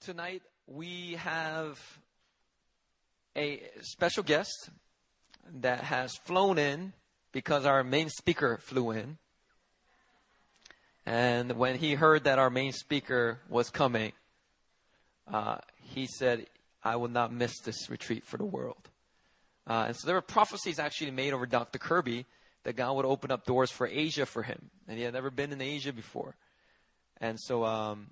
Tonight we have a special guest that has flown in because our main speaker flew in. And when he heard that our main speaker was coming, uh, he said, I will not miss this retreat for the world. Uh, and so there were prophecies actually made over Dr. Kirby that God would open up doors for Asia for him. And he had never been in Asia before. And so um,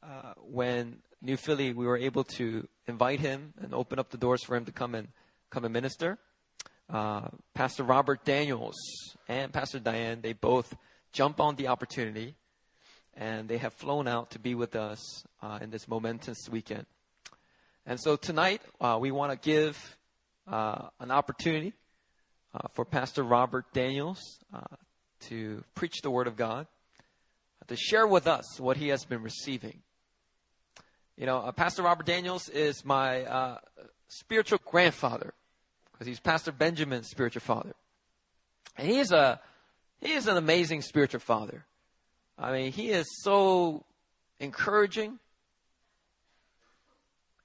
uh, when New Philly, we were able to invite him and open up the doors for him to come and come and minister. Uh, Pastor Robert Daniels and Pastor Diane, they both jump on the opportunity and they have flown out to be with us uh, in this momentous weekend. And so tonight, uh, we want to give uh, an opportunity uh, for Pastor Robert Daniels uh, to preach the Word of God, to share with us what he has been receiving. You know, uh, Pastor Robert Daniels is my uh, spiritual grandfather because he's Pastor Benjamin's spiritual father. And he is a he is an amazing spiritual father. I mean, he is so encouraging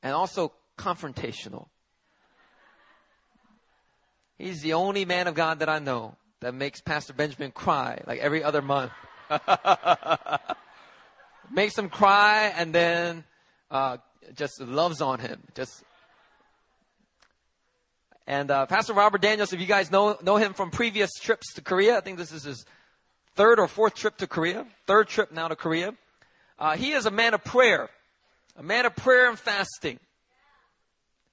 and also confrontational. He's the only man of God that I know that makes Pastor Benjamin cry like every other month. makes him cry and then uh, just loves on him. Just and uh, Pastor Robert Daniels, if you guys know know him from previous trips to Korea, I think this is his third or fourth trip to Korea, third trip now to Korea. Uh, he is a man of prayer, a man of prayer and fasting.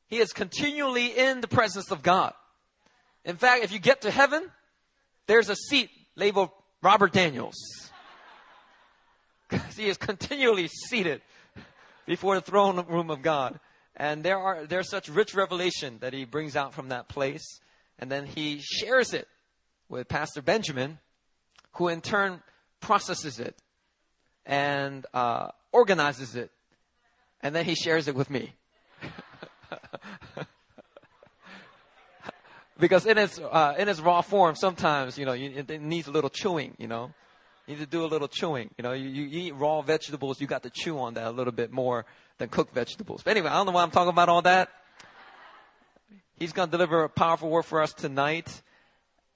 He is continually in the presence of God. In fact, if you get to heaven, there's a seat labeled Robert Daniels. because he is continually seated before the throne room of God. And there are there's such rich revelation that he brings out from that place. And then he shares it with Pastor Benjamin, who in turn processes it and uh, organizes it. And then he shares it with me. because in its uh, in its raw form, sometimes you know it needs a little chewing. You know, you need to do a little chewing. You know, you, you eat raw vegetables, you got to chew on that a little bit more than cooked vegetables. But anyway, I don't know why I'm talking about all that. He's going to deliver a powerful word for us tonight.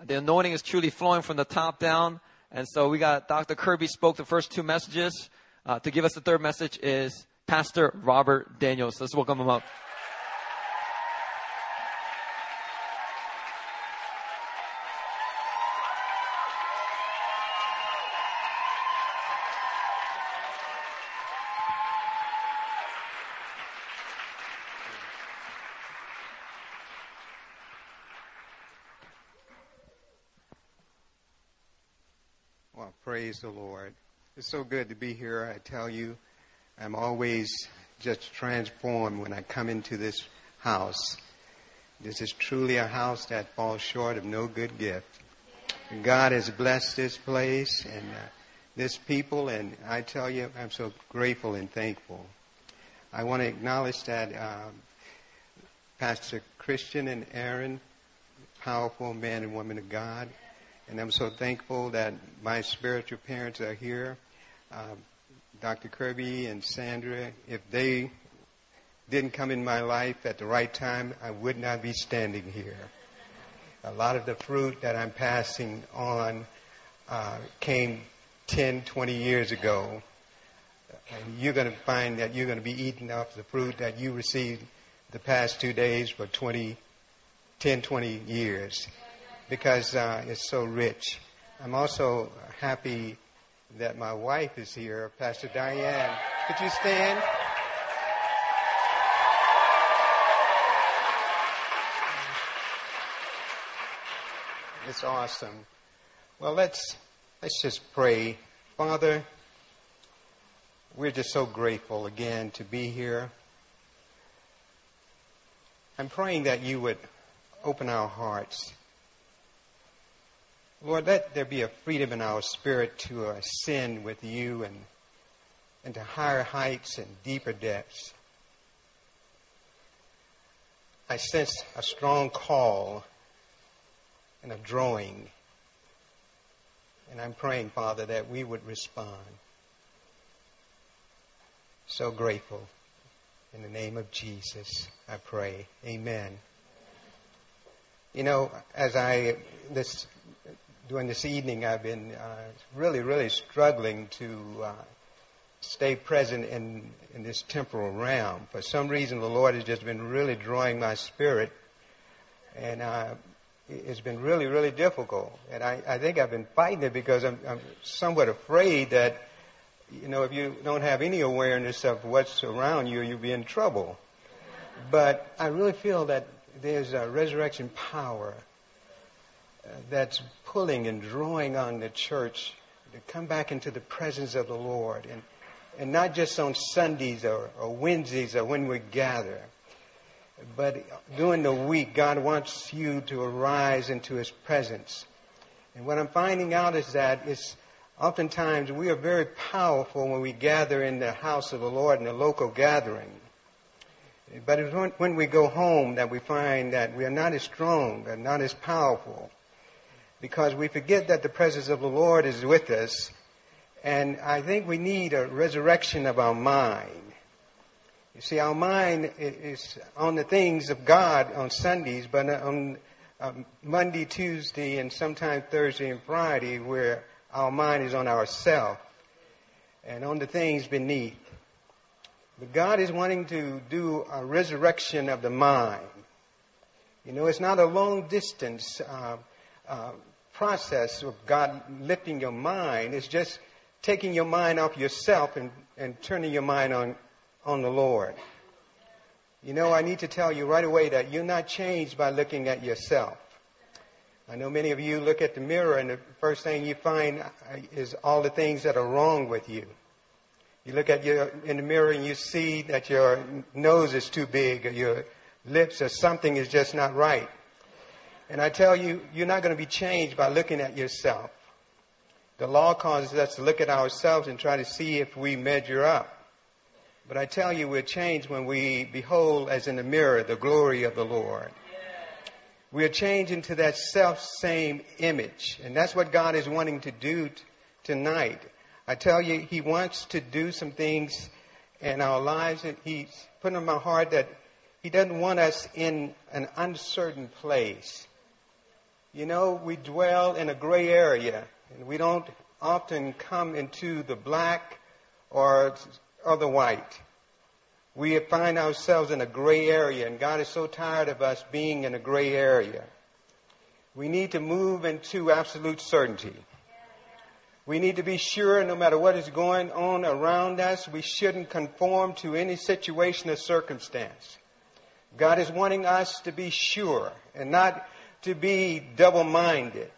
The anointing is truly flowing from the top down. And so we got Dr. Kirby spoke the first two messages. Uh, to give us the third message is Pastor Robert Daniels. Let's welcome him up. Praise the Lord. It's so good to be here. I tell you, I'm always just transformed when I come into this house. This is truly a house that falls short of no good gift. God has blessed this place and uh, this people, and I tell you, I'm so grateful and thankful. I want to acknowledge that um, Pastor Christian and Aaron, powerful man and woman of God, and I'm so thankful that my spiritual parents are here. Um, Dr. Kirby and Sandra, if they didn't come in my life at the right time, I would not be standing here. A lot of the fruit that I'm passing on uh, came 10, 20 years ago. And you're going to find that you're going to be eating off the fruit that you received the past two days for 20, 10, 20 years because uh, it's so rich. I'm also happy that my wife is here, Pastor Diane. Could you stand? It's awesome. Well, let's let's just pray. Father, we're just so grateful again to be here. I'm praying that you would open our hearts Lord, let there be a freedom in our spirit to uh, ascend with you and, and to higher heights and deeper depths. I sense a strong call and a drawing. And I'm praying, Father, that we would respond. So grateful. In the name of Jesus, I pray. Amen. You know, as I this during this evening, I've been uh, really, really struggling to uh, stay present in in this temporal realm. For some reason, the Lord has just been really drawing my spirit, and uh, it's been really, really difficult. And I, I think I've been fighting it because I'm, I'm somewhat afraid that you know, if you don't have any awareness of what's around you, you'll be in trouble. But I really feel that there's a resurrection power that's pulling and drawing on the church to come back into the presence of the Lord. And, and not just on Sundays or, or Wednesdays or when we gather, but during the week, God wants you to arise into His presence. And what I'm finding out is that it's Oftentimes, we are very powerful when we gather in the house of the Lord in a local gathering. But it's when we go home that we find that we are not as strong and not as powerful because we forget that the presence of the Lord is with us. And I think we need a resurrection of our mind. You see, our mind is on the things of God on Sundays, but on um, Monday, Tuesday, and sometimes Thursday and Friday, where our mind is on ourselves and on the things beneath. But God is wanting to do a resurrection of the mind. You know, it's not a long distance uh, uh, process of God lifting your mind. is just taking your mind off yourself and, and turning your mind on, on the Lord. You know, I need to tell you right away that you're not changed by looking at yourself. I know many of you look at the mirror and the first thing you find is all the things that are wrong with you. You look at your in the mirror and you see that your nose is too big or your lips or something is just not right. And I tell you, you're not going to be changed by looking at yourself. The law causes us to look at ourselves and try to see if we measure up. But I tell you, we're changed when we behold, as in the mirror, the glory of the Lord. We are changed into that self same image. And that's what God is wanting to do t- tonight. I tell you, He wants to do some things in our lives. And He's put in my heart that He doesn't want us in an uncertain place. You know, we dwell in a gray area, and we don't often come into the black or, or the white we find ourselves in a gray area, and God is so tired of us being in a gray area. We need to move into absolute certainty. We need to be sure no matter what is going on around us, we shouldn't conform to any situation or circumstance. God is wanting us to be sure and not to be double minded.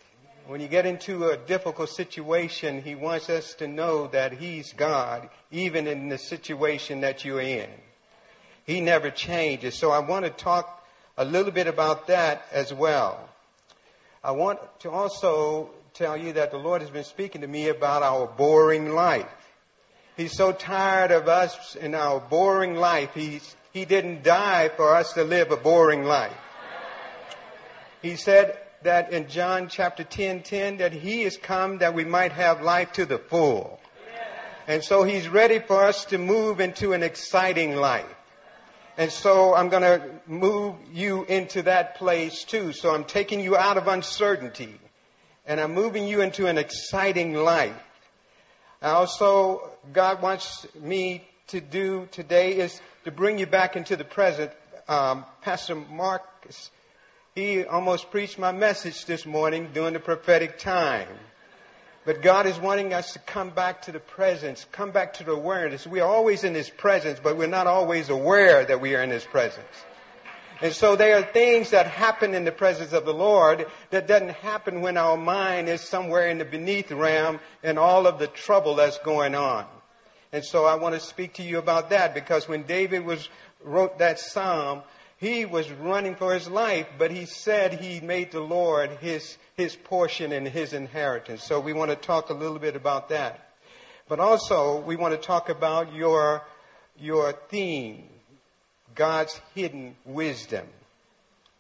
When you get into a difficult situation, He wants us to know that He's God, even in the situation that you're in. He never changes. So I want to talk a little bit about that as well. I want to also tell you that the Lord has been speaking to me about our boring life. He's so tired of us in our boring life. He's, he didn't die for us to live a boring life. He said that in John chapter 10, 10, that he has come that we might have life to the full. And so he's ready for us to move into an exciting life. And so I'm going to move you into that place too. So I'm taking you out of uncertainty and I'm moving you into an exciting life. Also, God wants me to do today is to bring you back into the present. Um, Pastor Marcus, he almost preached my message this morning during the prophetic time. But God is wanting us to come back to the presence, come back to the awareness. We are always in His presence, but we're not always aware that we are in His presence. And so there are things that happen in the presence of the Lord that doesn't happen when our mind is somewhere in the beneath realm and all of the trouble that's going on. And so I want to speak to you about that because when David was wrote that psalm, he was running for his life, but he said he made the Lord his, his portion and his inheritance. So we want to talk a little bit about that. But also, we want to talk about your, your theme, God's hidden wisdom.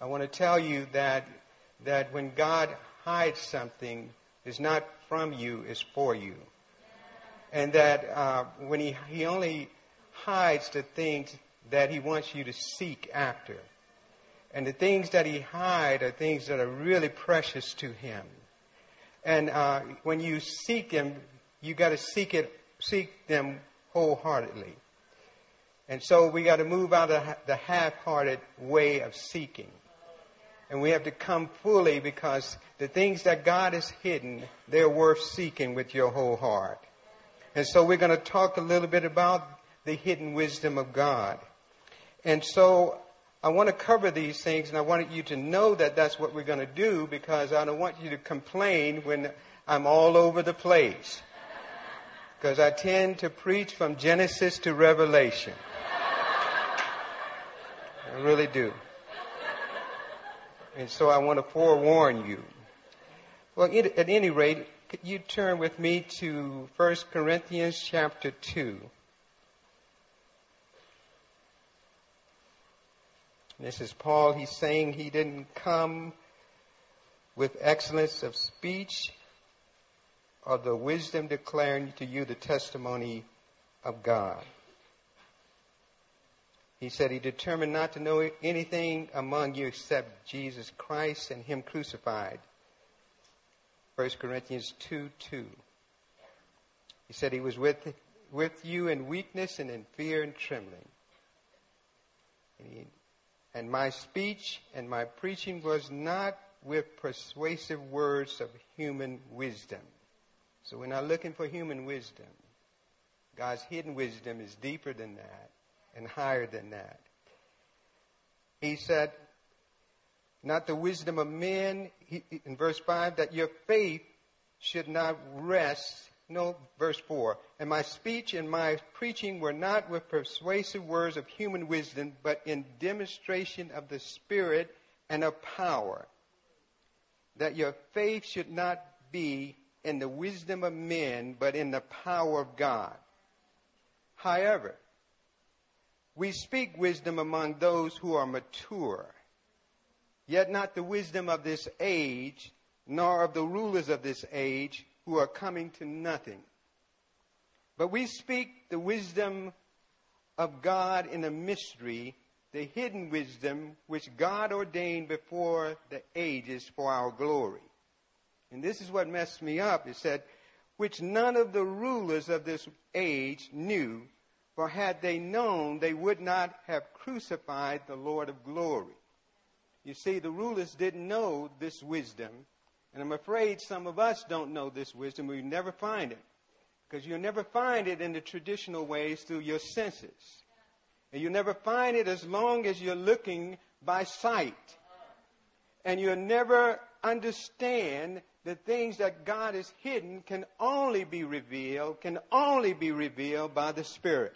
I want to tell you that, that when God hides something, it's not from you, it's for you. And that uh, when he, he only hides the things that he wants you to seek after. And the things that he hide are things that are really precious to him. And uh, when you seek him, you got to seek it, seek them wholeheartedly. And so we got to move out of the half-hearted way of seeking. And we have to come fully because the things that God has hidden, they're worth seeking with your whole heart. And so we're going to talk a little bit about the hidden wisdom of God. And so I want to cover these things and I want you to know that that's what we're going to do because I don't want you to complain when I'm all over the place. Because I tend to preach from Genesis to Revelation. I really do. And so I want to forewarn you. Well, at any rate, you turn with me to 1 Corinthians chapter 2. This is Paul. He's saying he didn't come with excellence of speech or the wisdom declaring to you the testimony of God. He said he determined not to know anything among you except Jesus Christ and him crucified. 1 Corinthians 2 2. He said he was with, with you in weakness and in fear and trembling. And, he, and my speech and my preaching was not with persuasive words of human wisdom. So we're not looking for human wisdom. God's hidden wisdom is deeper than that and higher than that. He said, not the wisdom of men, in verse 5, that your faith should not rest. No, verse 4. And my speech and my preaching were not with persuasive words of human wisdom, but in demonstration of the Spirit and of power. That your faith should not be in the wisdom of men, but in the power of God. However, we speak wisdom among those who are mature, yet not the wisdom of this age, nor of the rulers of this age who are coming to nothing. But we speak the wisdom of God in a mystery, the hidden wisdom which God ordained before the ages for our glory. And this is what messed me up. It said, which none of the rulers of this age knew for had they known, they would not have crucified the Lord of glory. You see, the rulers didn't know this wisdom. And I'm afraid some of us don't know this wisdom. We never find it. Because you'll never find it in the traditional ways through your senses. And you'll never find it as long as you're looking by sight. And you'll never understand the things that God has hidden can only be revealed, can only be revealed by the Spirit.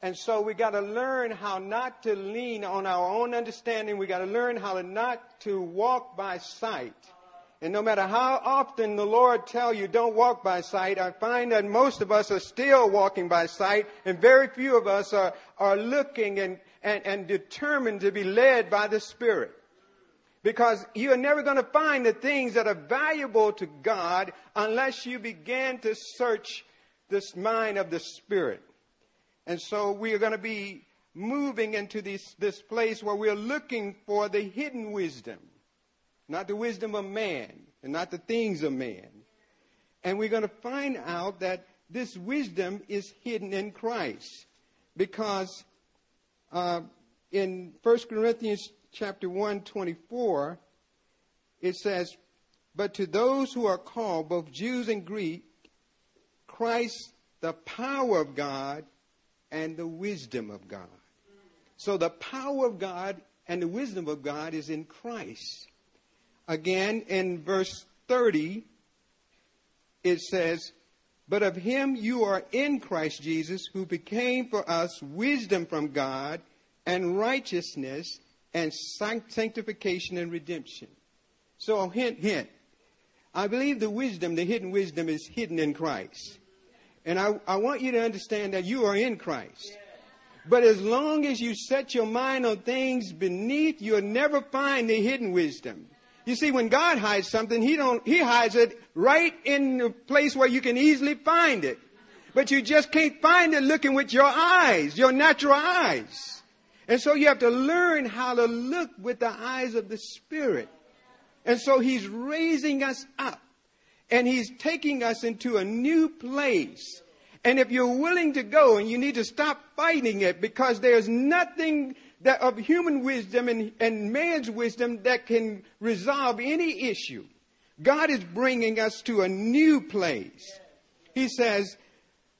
And so we got to learn how not to lean on our own understanding. We got to learn how to not to walk by sight. And no matter how often the Lord tell you don't walk by sight, I find that most of us are still walking by sight and very few of us are, are looking and, and, and determined to be led by the Spirit. Because you're never going to find the things that are valuable to God unless you begin to search this mind of the Spirit. And so we are going to be moving into this, this place where we're looking for the hidden wisdom, not the wisdom of man and not the things of man. And we're going to find out that this wisdom is hidden in Christ because uh, in 1 Corinthians chapter 1, 24, it says, But to those who are called, both Jews and Greek, Christ, the power of God and the wisdom of God. So the power of God and the wisdom of God is in Christ. Again, in verse 30, it says, But of him you are in Christ Jesus, who became for us wisdom from God and righteousness and sanctification and redemption. So, hint, hint. I believe the wisdom, the hidden wisdom, is hidden in Christ. And I, I want you to understand that you are in Christ. But as long as you set your mind on things beneath, you'll never find the hidden wisdom. You see, when God hides something, He don't, He hides it right in the place where you can easily find it. But you just can't find it looking with your eyes, your natural eyes. And so you have to learn how to look with the eyes of the Spirit. And so He's raising us up and He's taking us into a new place. And if you're willing to go and you need to stop fighting it because there's nothing that of human wisdom and, and man's wisdom that can resolve any issue. God is bringing us to a new place. He says,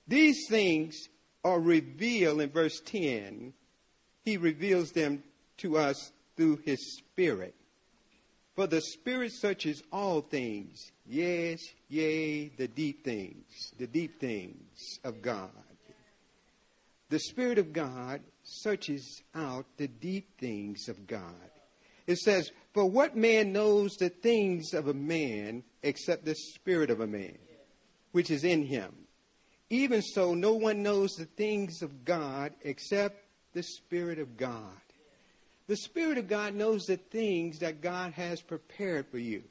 these things are revealed in verse 10. He reveals them to us through his spirit. For the spirit searches all things. Yes, yea, the deep things, the deep things of God. The spirit of God searches out the deep things of God. It says, For what man knows the things of a man except the spirit of a man, which is in him? Even so, no one knows the things of God except the Spirit of God. The Spirit of God knows the things that God has prepared for you.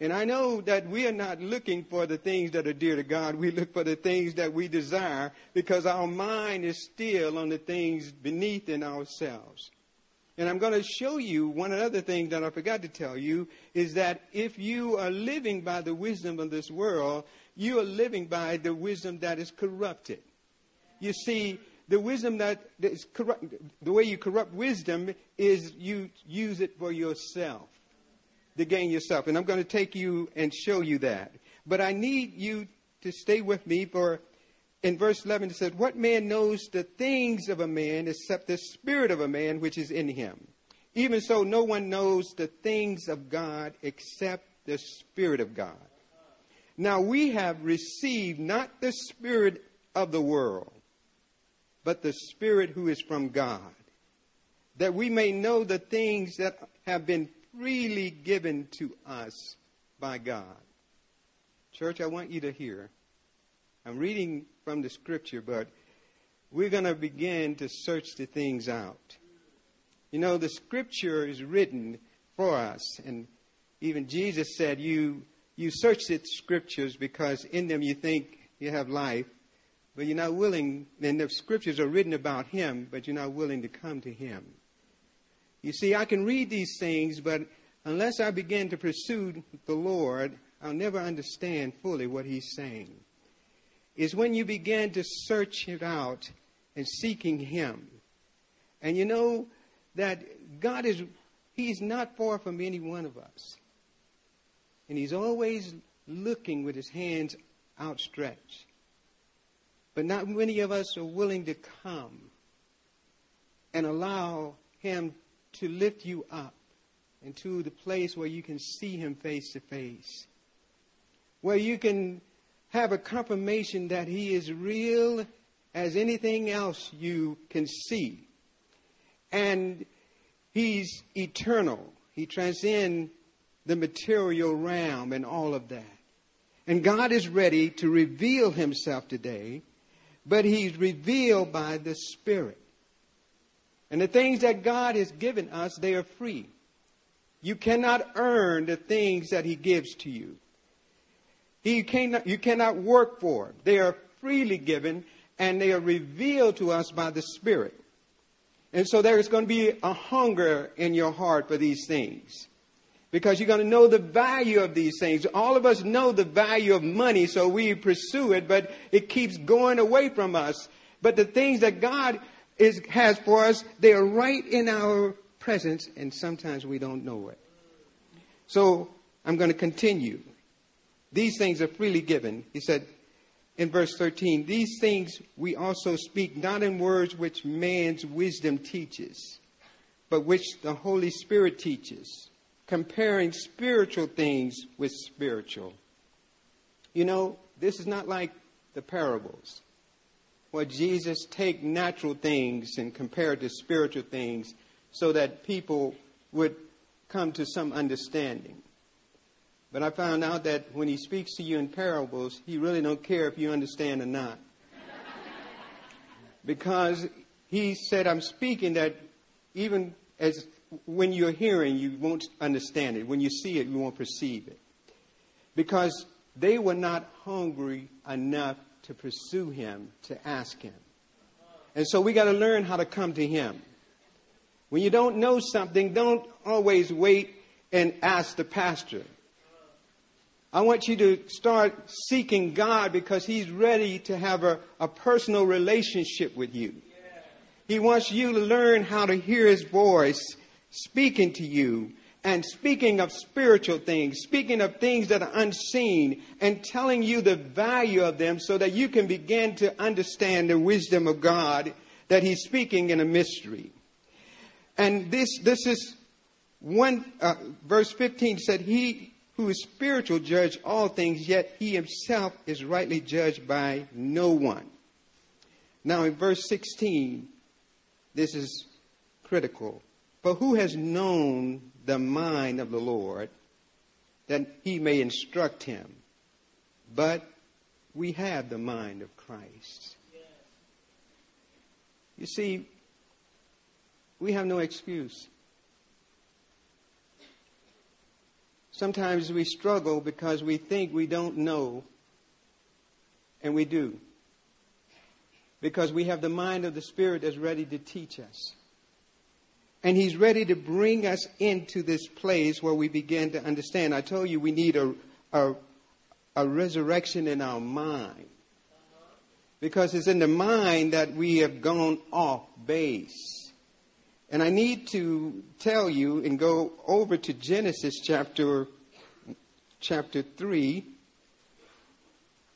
And I know that we are not looking for the things that are dear to God. We look for the things that we desire because our mind is still on the things beneath in ourselves. And I'm going to show you one other thing that I forgot to tell you is that if you are living by the wisdom of this world, you are living by the wisdom that is corrupted. You see, the wisdom that is corrupt, the way you corrupt wisdom is you use it for yourself to gain yourself. And I'm going to take you and show you that. But I need you to stay with me for in verse 11 it says, What man knows the things of a man except the spirit of a man which is in him? Even so, no one knows the things of God except the spirit of God. Now we have received not the spirit of the world, but the spirit who is from God, that we may know the things that have been freely given to us by God. Church, I want you to hear. I'm reading from the scripture, but we're going to begin to search the things out. You know, the scripture is written for us, and even Jesus said, You, you search the scriptures because in them you think you have life, but you're not willing, and the scriptures are written about Him, but you're not willing to come to Him. You see, I can read these things, but unless I begin to pursue the Lord, I'll never understand fully what He's saying. It's when you begin to search it out and seeking Him. And you know that God is, He's not far from any one of us. And He's always looking with His hands outstretched. But not many of us are willing to come and allow Him to lift you up into the place where you can see Him face to face, where you can have a confirmation that He is real as anything else you can see. And He's eternal. He transcends the material realm and all of that. And God is ready to reveal Himself today, but He's revealed by the Spirit. And the things that God has given us, they are free. You cannot earn the things that He gives to you. He cannot, you cannot work for. They are freely given and they are revealed to us by the Spirit. And so there is going to be a hunger in your heart for these things. Because you're going to know the value of these things. All of us know the value of money, so we pursue it, but it keeps going away from us. But the things that God is, has for us, they are right in our presence, and sometimes we don't know it. So I'm going to continue. These things are freely given. He said in verse 13, These things we also speak not in words which man's wisdom teaches, but which the Holy Spirit teaches, comparing spiritual things with spiritual. You know, this is not like the parables, where Jesus take natural things and compare it to spiritual things so that people would come to some understanding. But I found out that when he speaks to you in parables, he really don't care if you understand or not. because he said, I'm speaking that even as when you're hearing, you won't understand it. When you see it, you won't perceive it. Because they were not hungry enough to pursue Him, to ask Him. And so we got to learn how to come to Him. When you don't know something, don't always wait and ask the pastor. I want you to start seeking God because He's ready to have a, a personal relationship with you. He wants you to learn how to hear His voice speaking to you and speaking of spiritual things, speaking of things that are unseen, and telling you the value of them so that you can begin to understand the wisdom of God that He's speaking in a mystery. And this, this is one, uh, verse 15 said, He who is spiritual judge all things, yet he himself is rightly judged by no one. Now, in verse 16, this is critical. For who has known the mind of the Lord that he may instruct him? But we have the mind of Christ. You see, we have no excuse. Sometimes we struggle because we think we don't know, and we do. Because we have the mind of the Spirit that's ready to teach us. And He's ready to bring us into this place where we begin to understand. I told you we need a, a, a resurrection in our mind. Because it's in the mind that we have gone off base. And I need to tell you and go over to Genesis chapter chapter 3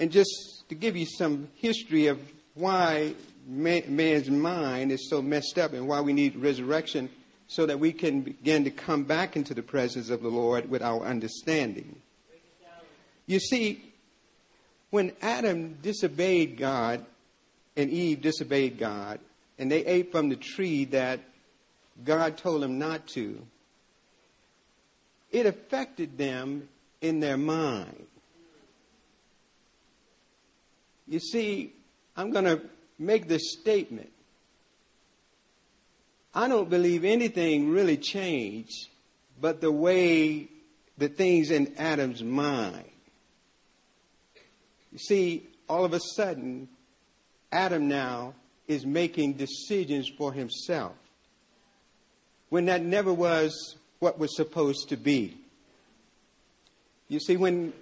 and just to give you some history of why man's mind is so messed up and why we need resurrection so that we can begin to come back into the presence of the Lord with our understanding. You see, when Adam disobeyed God and Eve disobeyed God, and they ate from the tree that God told them not to, it affected them in their mind. You see, I'm going to make this statement. I don't believe anything really changed but the way the things in Adam's mind. You see, all of a sudden, Adam now is making decisions for himself when that never was what was supposed to be. You see, when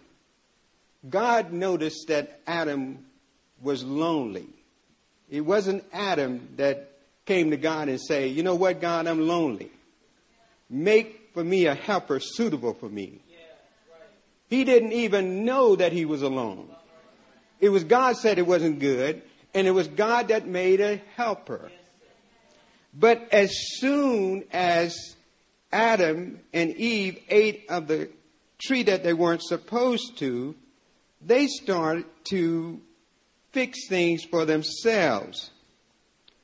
God noticed that Adam was lonely, it wasn't Adam that came to God and say, you know what, God, I'm lonely. Make for me a helper suitable for me. He didn't even know that he was alone. It was God said it wasn't good, and it was God that made a helper. But as soon as Adam and Eve ate of the tree that they weren't supposed to, they started to fix things for themselves.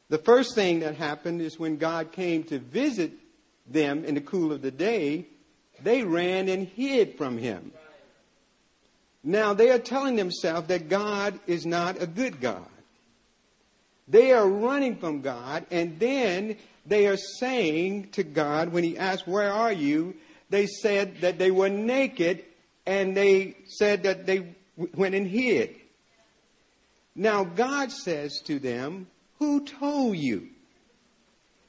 The first thing that happened is when God came to visit them in the cool of the day, they ran and hid from him. Now they are telling themselves that God is not a good God. They are running from God, and then they are saying to God, when He asked, Where are you? they said that they were naked, and they said that they went and hid. Now, God says to them, Who told you?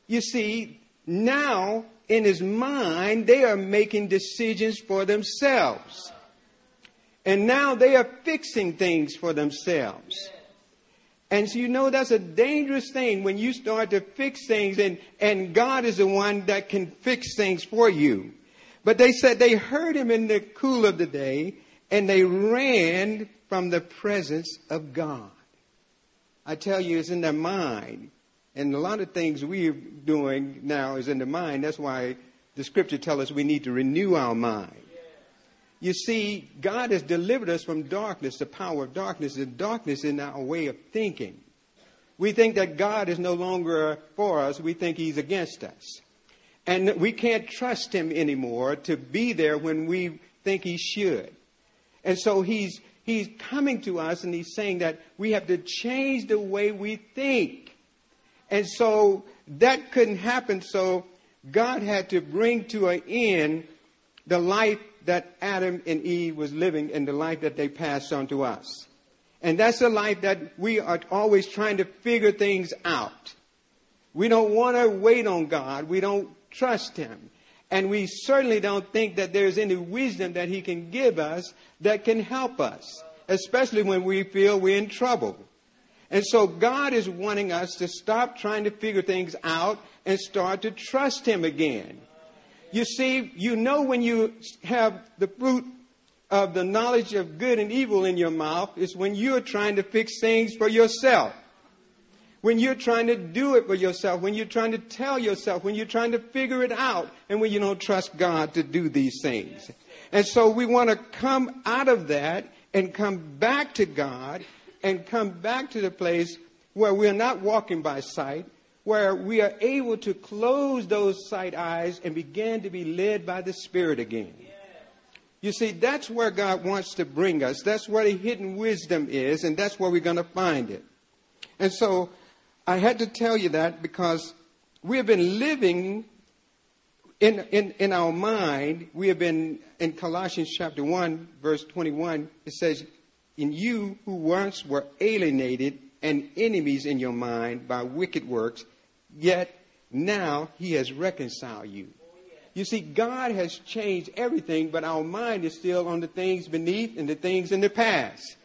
You see, now in his mind, they are making decisions for themselves. And now they are fixing things for themselves. And so you know that's a dangerous thing when you start to fix things and, and God is the one that can fix things for you. But they said they heard him in the cool of the day and they ran from the presence of God. I tell you, it's in their mind. And a lot of things we're doing now is in the mind. That's why the scripture tells us we need to renew our mind. You see, God has delivered us from darkness, the power of darkness, the darkness in our way of thinking. We think that God is no longer for us, we think He's against us. And we can't trust Him anymore to be there when we think He should. And so He's, he's coming to us and He's saying that we have to change the way we think. And so that couldn't happen, so God had to bring to an end the life that Adam and Eve was living and the life that they passed on to us. And that's a life that we are always trying to figure things out. We don't want to wait on God. We don't trust Him. And we certainly don't think that there's any wisdom that He can give us that can help us, especially when we feel we're in trouble. And so God is wanting us to stop trying to figure things out and start to trust Him again. You see, you know when you have the fruit of the knowledge of good and evil in your mouth is when you're trying to fix things for yourself. When you're trying to do it for yourself, when you're trying to tell yourself, when you're trying to figure it out, and when you don't trust God to do these things. And so we want to come out of that and come back to God and come back to the place where we're not walking by sight, where we are able to close those sight eyes and begin to be led by the Spirit again. You see, that's where God wants to bring us. That's where the hidden wisdom is, and that's where we're going to find it. And so I had to tell you that because we have been living in, in, in our mind, we have been in Colossians chapter 1, verse 21, it says, In you who once were alienated and enemies in your mind by wicked works, yet now he has reconciled you. You see, God has changed everything, but our mind is still on the things beneath and the things in the past.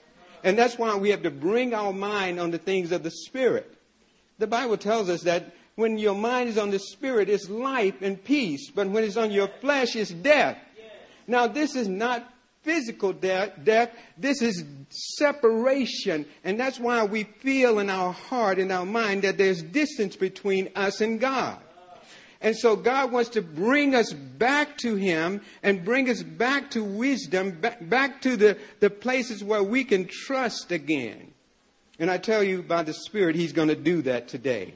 And that's why we have to bring our mind on the things of the Spirit. The Bible tells us that when your mind is on the Spirit, it's life and peace, but when it's on your flesh, it's death. Now, this is not physical death, death. This is separation. And that's why we feel in our heart, in our mind, that there's distance between us and God. And so God wants to bring us back to Him and bring us back to wisdom, back, back to the, the places where we can trust again. And I tell you by the Spirit, He's going to do that today,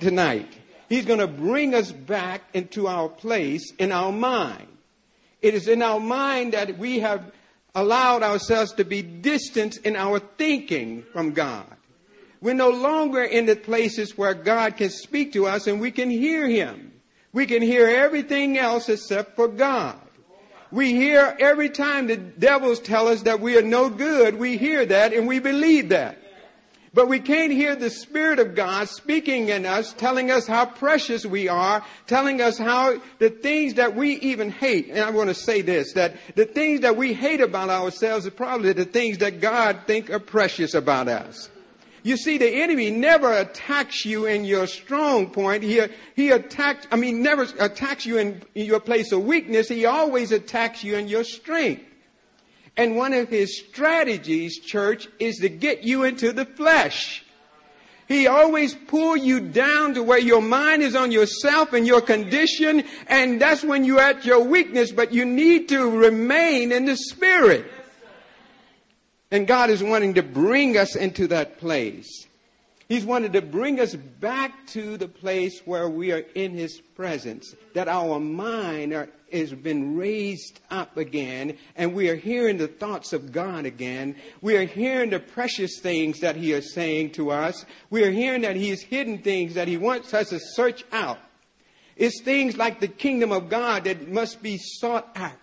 tonight. He's going to bring us back into our place in our mind. It is in our mind that we have allowed ourselves to be distant in our thinking from God. We're no longer in the places where God can speak to us and we can hear Him. We can hear everything else except for God. We hear every time the devils tell us that we are no good, we hear that and we believe that. But we can't hear the Spirit of God speaking in us, telling us how precious we are, telling us how the things that we even hate. And I want to say this, that the things that we hate about ourselves are probably the things that God think are precious about us. You see, the enemy never attacks you in your strong point. He, he attacks, I mean, never attacks you in your place of weakness. He always attacks you in your strength. And one of his strategies, church, is to get you into the flesh. He always pull you down to where your mind is on yourself and your condition, and that's when you're at your weakness, but you need to remain in the spirit. And God is wanting to bring us into that place. He's wanted to bring us back to the place where we are in His presence, that our mind are, has been raised up again, and we are hearing the thoughts of God again. We are hearing the precious things that He is saying to us. We are hearing that He has hidden things that He wants us to search out. It's things like the kingdom of God that must be sought out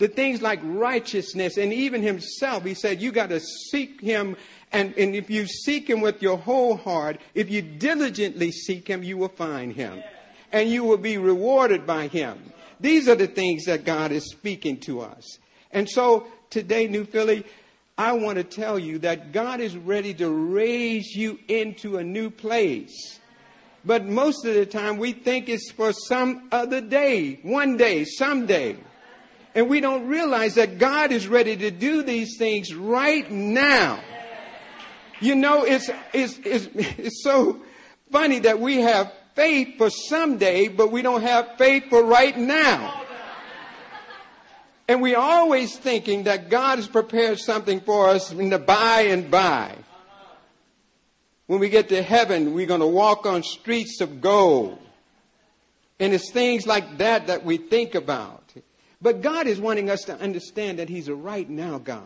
the things like righteousness and even himself. He said, you got to seek him. And, and if you seek him with your whole heart, if you diligently seek him, you will find him. And you will be rewarded by him. These are the things that God is speaking to us. And so today, New Philly, I want to tell you that God is ready to raise you into a new place. But most of the time we think it's for some other day, one day, someday. And we don't realize that God is ready to do these things right now. You know, it's, it's, it's, it's so funny that we have faith for someday, but we don't have faith for right now. And we're always thinking that God has prepared something for us in the by and by. When we get to heaven, we're going to walk on streets of gold. And it's things like that that we think about. But God is wanting us to understand that He's a right now God.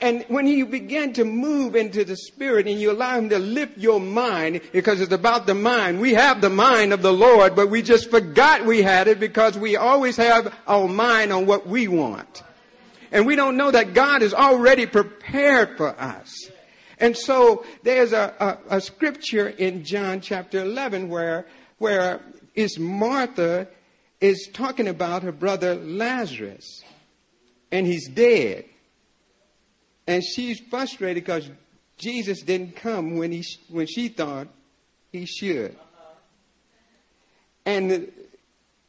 And when you begin to move into the Spirit and you allow Him to lift your mind, because it's about the mind, we have the mind of the Lord, but we just forgot we had it because we always have our mind on what we want. And we don't know that God is already prepared for us. And so there's a, a, a scripture in John chapter 11 where, where is Martha is talking about her brother Lazarus and he's dead. And she's frustrated because Jesus didn't come when, he, when she thought he should. And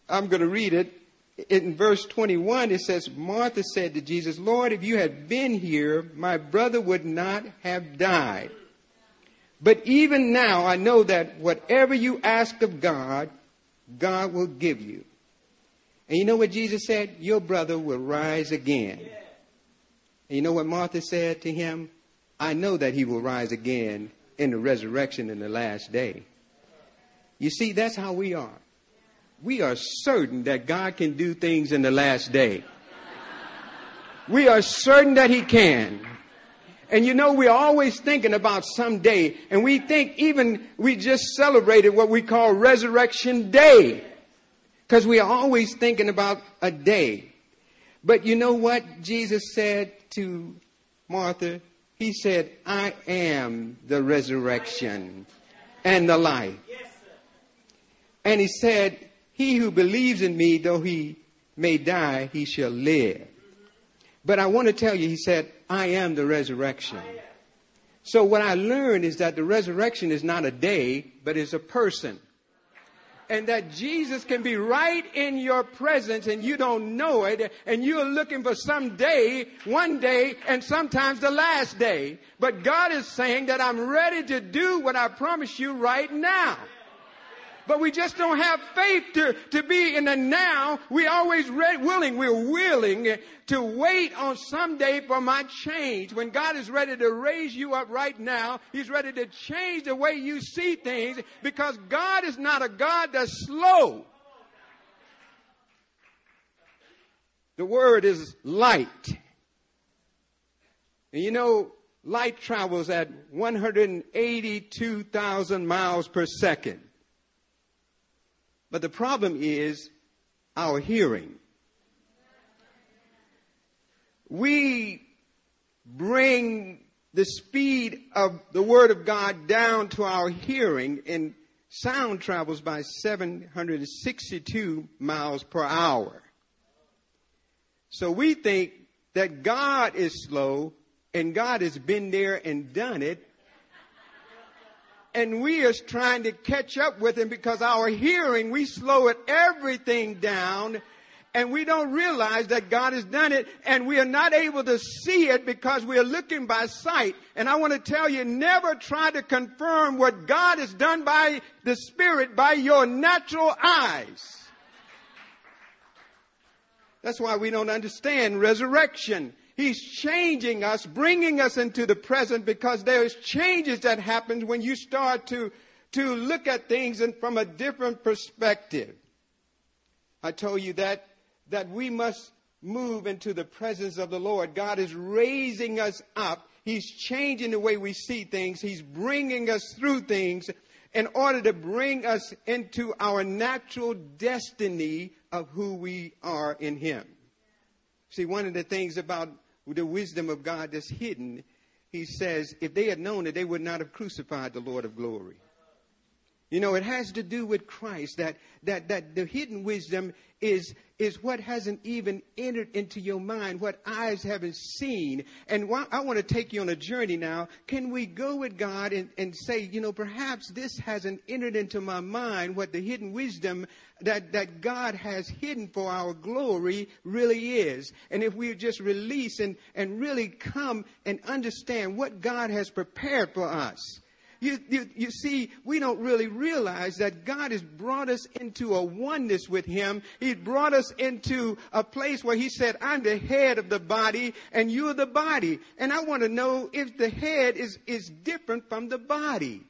I'm going to read it. In verse 21, it says, Martha said to Jesus, Lord, if you had been here, my brother would not have died. But even now, I know that whatever you ask of God, God will give you. And you know what Jesus said? Your brother will rise again. And you know what Martha said to him? I know that he will rise again in the resurrection in the last day. You see, that's how we are. We are certain that God can do things in the last day. We are certain that he can. And you know, we're always thinking about someday, and we think even we just celebrated what we call Resurrection Day. Because we are always thinking about a day. But you know what Jesus said to Martha? He said, I am the resurrection and the life. And he said, He who believes in me, though he may die, he shall live. But I want to tell you, he said, I am the resurrection. So what I learned is that the resurrection is not a day, but is a person and that Jesus can be right in your presence and you don't know it and you're looking for some day, one day, and sometimes the last day. But God is saying that I'm ready to do what I promise you right now. But we just don't have faith to, to be in the now. We always ready, willing, we're willing to wait on someday for my change. When God is ready to raise you up right now, He's ready to change the way you see things because God is not a God that's slow. The word is light. And you know, light travels at 182,000 miles per second. But the problem is our hearing. We bring the speed of the Word of God down to our hearing, and sound travels by 762 miles per hour. So we think that God is slow, and God has been there and done it, and we are trying to catch up with him because our hearing, we slow it everything down and we don't realize that God has done it and we are not able to see it because we are looking by sight. And I want to tell you, never try to confirm what God has done by the Spirit by your natural eyes. That's why we don't understand resurrection. He's changing us, bringing us into the present because there's changes that happen when you start to, to look at things in, from a different perspective. I told you that, that we must move into the presence of the Lord. God is raising us up. He's changing the way we see things. He's bringing us through things in order to bring us into our natural destiny of who we are in Him. See, one of the things about the wisdom of God that's hidden, he says, if they had known it, they would not have crucified the Lord of glory. You know, it has to do with Christ, that, that, that the hidden wisdom is, is what hasn't even entered into your mind, what eyes haven't seen. And I want to take you on a journey now. Can we go with God and, and say, you know, perhaps this hasn't entered into my mind what the hidden wisdom that, that God has hidden for our glory really is. And if we just release and, and really come and understand what God has prepared for us. You, you, you see, we don't really realize that God has brought us into a oneness with Him. He brought us into a place where He said, I'm the head of the body and you're the body. And I want to know if the head is, is different from the body.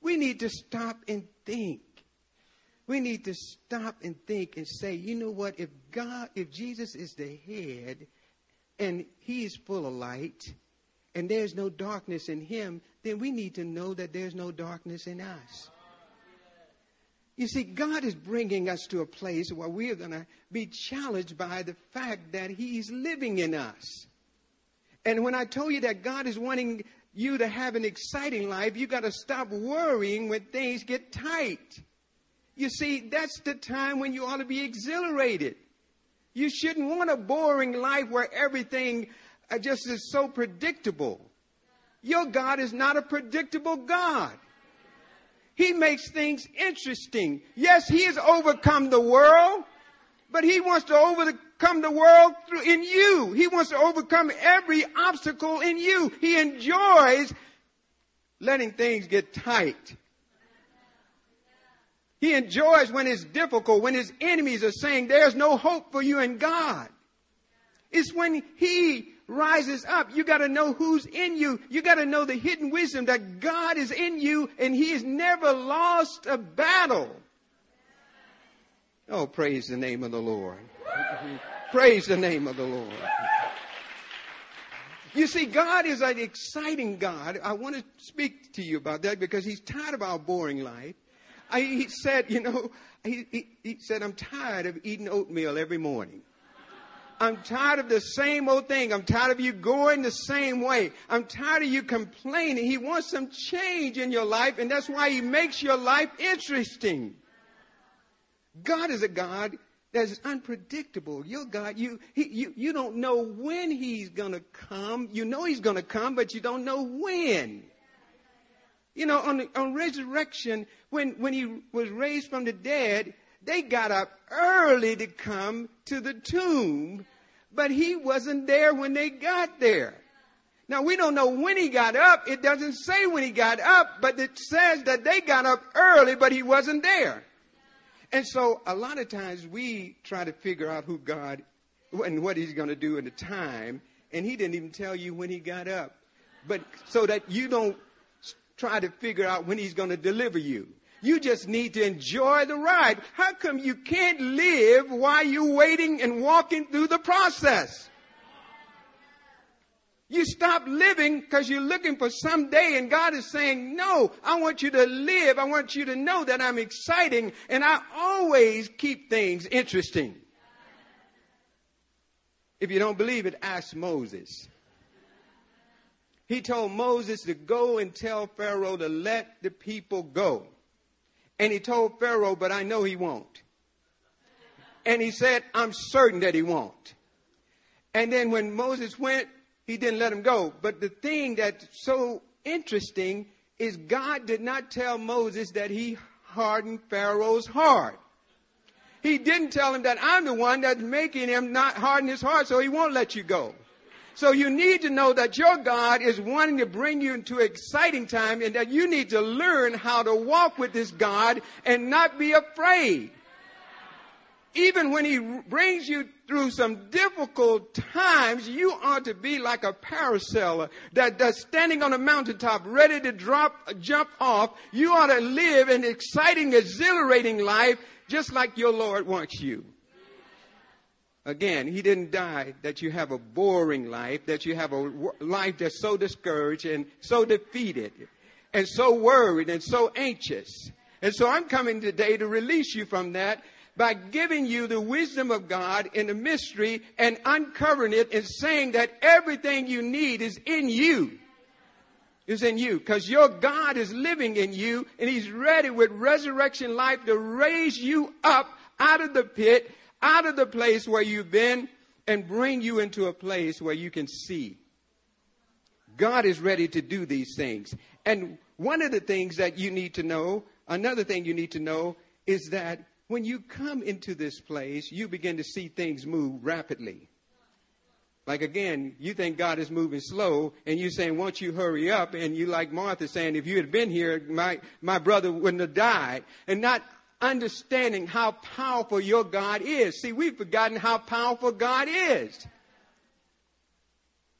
We need to stop and think. We need to stop and think and say, you know what? If God, if Jesus is the head and He is full of light and there's no darkness in Him, then we need to know that there's no darkness in us. You see, God is bringing us to a place where we are going to be challenged by the fact that He's living in us. And when I told you that God is wanting you to have an exciting life, you got to stop worrying when things get tight. You see, that's the time when you ought to be exhilarated. You shouldn't want a boring life where everything uh, just is so predictable. Your God is not a predictable God. He makes things interesting. Yes, He has overcome the world, but He wants to overcome the world through, in you. He wants to overcome every obstacle in you. He enjoys letting things get tight. He enjoys when it's difficult, when his enemies are saying there's no hope for you in God. It's when he rises up. You got to know who's in you. You got to know the hidden wisdom that God is in you and he has never lost a battle. Oh, praise the name of the Lord. praise the name of the Lord. You see, God is an exciting God. I want to speak to you about that because He's tired of our boring life. I, he said, you know, he, he, he said, I'm tired of eating oatmeal every morning. I'm tired of the same old thing. I'm tired of you going the same way. I'm tired of you complaining. He wants some change in your life, and that's why He makes your life interesting. God is a God that's unpredictable. Your God, you, he, you, you don't know when He's going to come. You know He's going to come, but you don't know when. You know, on, on resurrection, when, when He was raised from the dead, they got up early to come to the tomb, but he wasn't there when they got there. Now we don't know when he got up. It doesn't say when he got up, but it says that they got up early, but he wasn't there. And so a lot of times we try to figure out who God and what he's going to do in the time, and he didn't even tell you when he got up. But so that you don't try to figure out when he's going to deliver you. You just need to enjoy the ride. How come you can't live while you're waiting and walking through the process? You stop living because you're looking for some day and God is saying, no, I want you to live. I want you to know that I'm exciting and I always keep things interesting. If you don't believe it, ask Moses. He told Moses to go and tell Pharaoh to let the people go. And he told Pharaoh, but I know he won't. And he said, I'm certain that he won't. And then when Moses went, he didn't let him go. But the thing that's so interesting is God did not tell Moses that he hardened Pharaoh's heart. He didn't tell him that I'm the one that's making him not harden his heart so he won't let you go. So you need to know that your God is wanting to bring you into exciting time and that you need to learn how to walk with this God and not be afraid. Even when he brings you through some difficult times, you ought to be like a parasailor that, that's standing on a mountaintop ready to drop, jump off. You ought to live an exciting, exhilarating life just like your Lord wants you. Again, he didn't die that you have a boring life, that you have a life that's so discouraged and so defeated and so worried and so anxious. And so I'm coming today to release you from that by giving you the wisdom of God in the mystery and uncovering it and saying that everything you need is in you. Is in you because your God is living in you and he's ready with resurrection life to raise you up out of the pit out of the place where you've been and bring you into a place where you can see. God is ready to do these things. And one of the things that you need to know, another thing you need to know, is that when you come into this place, you begin to see things move rapidly. Like again, you think God is moving slow, and you're saying, "Won't you hurry up?" And you like Martha saying, "If you had been here, my my brother wouldn't have died." And not understanding how powerful your God is. See, we've forgotten how powerful God is.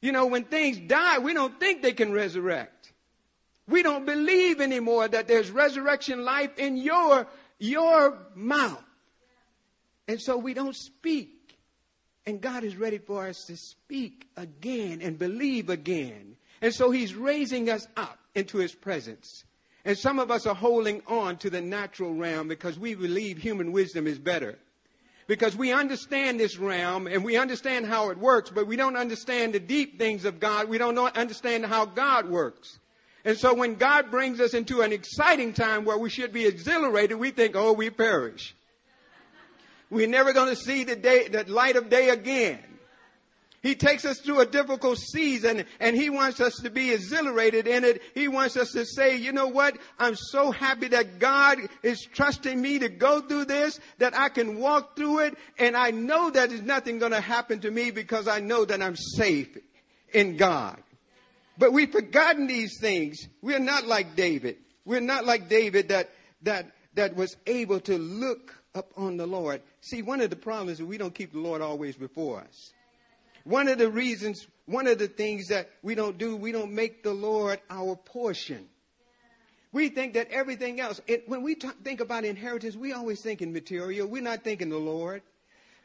You know, when things die, we don't think they can resurrect. We don't believe anymore that there's resurrection life in your, your mouth. And so we don't speak. And God is ready for us to speak again and believe again. And so He's raising us up into His presence. And some of us are holding on to the natural realm because we believe human wisdom is better. Because we understand this realm and we understand how it works, but we don't understand the deep things of God. We don't understand how God works. And so when God brings us into an exciting time where we should be exhilarated, we think, oh, we perish. We're never going to see the day, the light of day again. He takes us through a difficult season and he wants us to be exhilarated in it. He wants us to say, you know what? I'm so happy that God is trusting me to go through this, that I can walk through it. And I know that there's nothing going to happen to me because I know that I'm safe in God. But we've forgotten these things. We're not like David. We're not like David that, that, that was able to look up on the Lord. See, one of the problems is we don't keep the Lord always before us. One of the reasons, one of the things that we don't do, we don't make the Lord our portion. We think that everything else, it, when we think about inheritance, we always think in material. We're not thinking the Lord.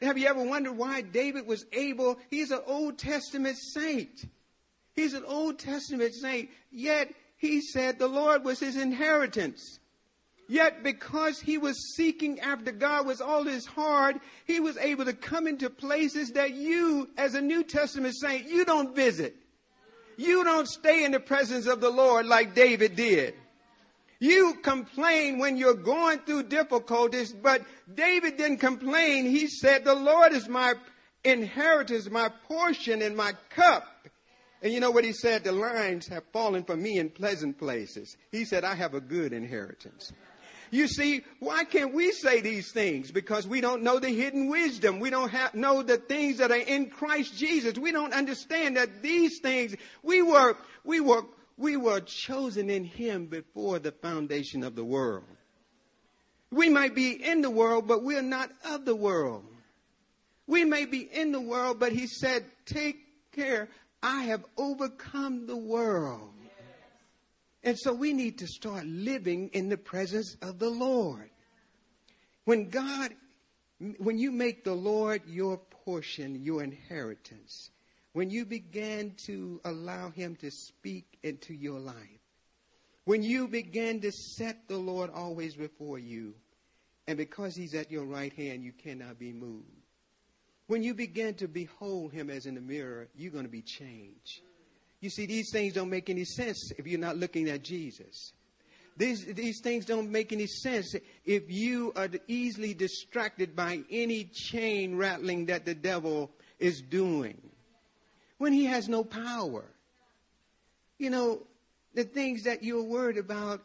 Have you ever wondered why David was able? He's an Old Testament saint. He's an Old Testament saint, yet he said the Lord was his inheritance. Yet because he was seeking after God with all his heart, he was able to come into places that you, as a New Testament saint, you don't visit. You don't stay in the presence of the Lord like David did. You complain when you're going through difficulties, but David didn't complain. He said, the Lord is my inheritance, my portion, and my cup. And you know what he said? The lines have fallen for me in pleasant places. He said, I have a good inheritance. You see, why can't we say these things? Because we don't know the hidden wisdom. We don't have, know the things that are in Christ Jesus. We don't understand that these things, we were, we were, we were chosen in Him before the foundation of the world. We might be in the world, but we're not of the world. We may be in the world, but He said, take care. I have overcome the world. And so we need to start living in the presence of the Lord. When God, when you make the Lord your portion, your inheritance, when you begin to allow Him to speak into your life, when you begin to set the Lord always before you, and because He's at your right hand, you cannot be moved. When you begin to behold Him as in the mirror, you're going to be changed. You see, these things don't make any sense if you're not looking at Jesus. These, these things don't make any sense if you are easily distracted by any chain rattling that the devil is doing when he has no power. You know, the things that you're worried about,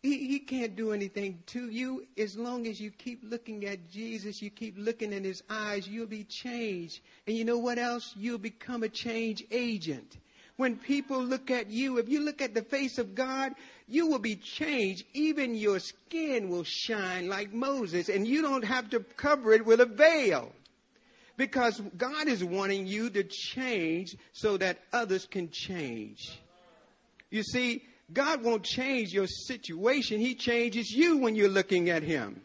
he, he can't do anything to you as long as you keep looking at Jesus, you keep looking in his eyes, you'll be changed. And you know what else? You'll become a change agent when people look at you, if you look at the face of God, you will be changed. Even your skin will shine like Moses, and you don't have to cover it with a veil. Because God is wanting you to change so that others can change. You see, God won't change your situation. He changes you when you're looking at Him.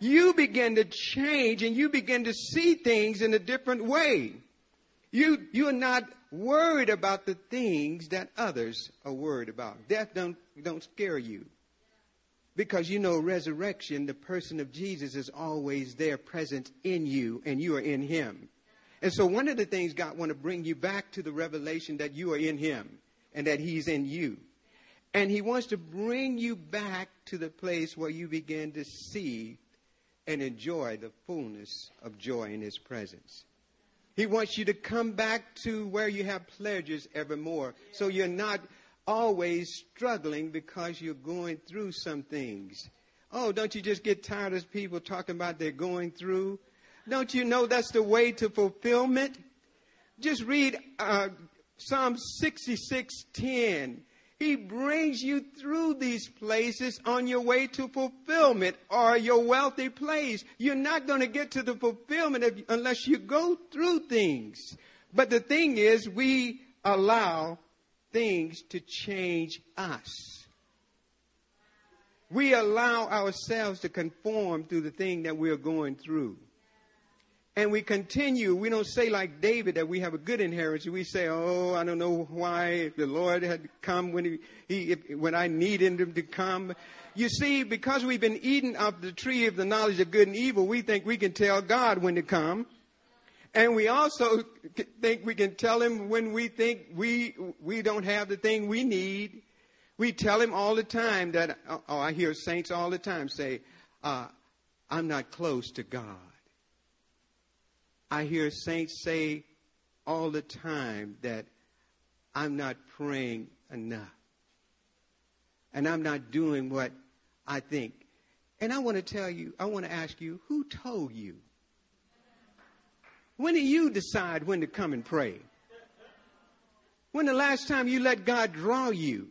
You begin to change and you begin to see things in a different way. You, you're not worried about the things that others are worried about. Death don't, don't scare you. Because you know, resurrection, the person of Jesus is always there present in you, and you are in him. And so one of the things God want to bring you back to the revelation that you are in him and that he's in you. And he wants to bring you back to the place where you begin to see and enjoy the fullness of joy in his presence. He wants you to come back to where you have pleasures evermore. So you're not always struggling because you're going through some things. Oh, don't you just get tired of people talking about they're going through? Don't you know that's the way to fulfillment? Just read uh, Psalm 66:10. He brings you through these places on your way to fulfillment or your wealthy place. You're not going to get to the fulfillment of, unless you go through things. But the thing is, we allow things to change us. We allow ourselves to conform to the thing that we're going through. And we continue. We don't say like David that we have a good inheritance. We say, "Oh, I don't know why the Lord had come when he, he if, when I needed him to come." You see, because we've been eating of the tree of the knowledge of good and evil, we think we can tell God when to come. And we also think we can tell him when we think we, we don't have the thing we need. We tell him all the time that, oh, I hear saints all the time say, uh, I'm not close to God. I hear saints say all the time that I'm not praying enough. And I'm not doing what I think. And I want to tell you, I want to ask you, who told you? When do you decide when to come and pray? When the last time you let God draw you?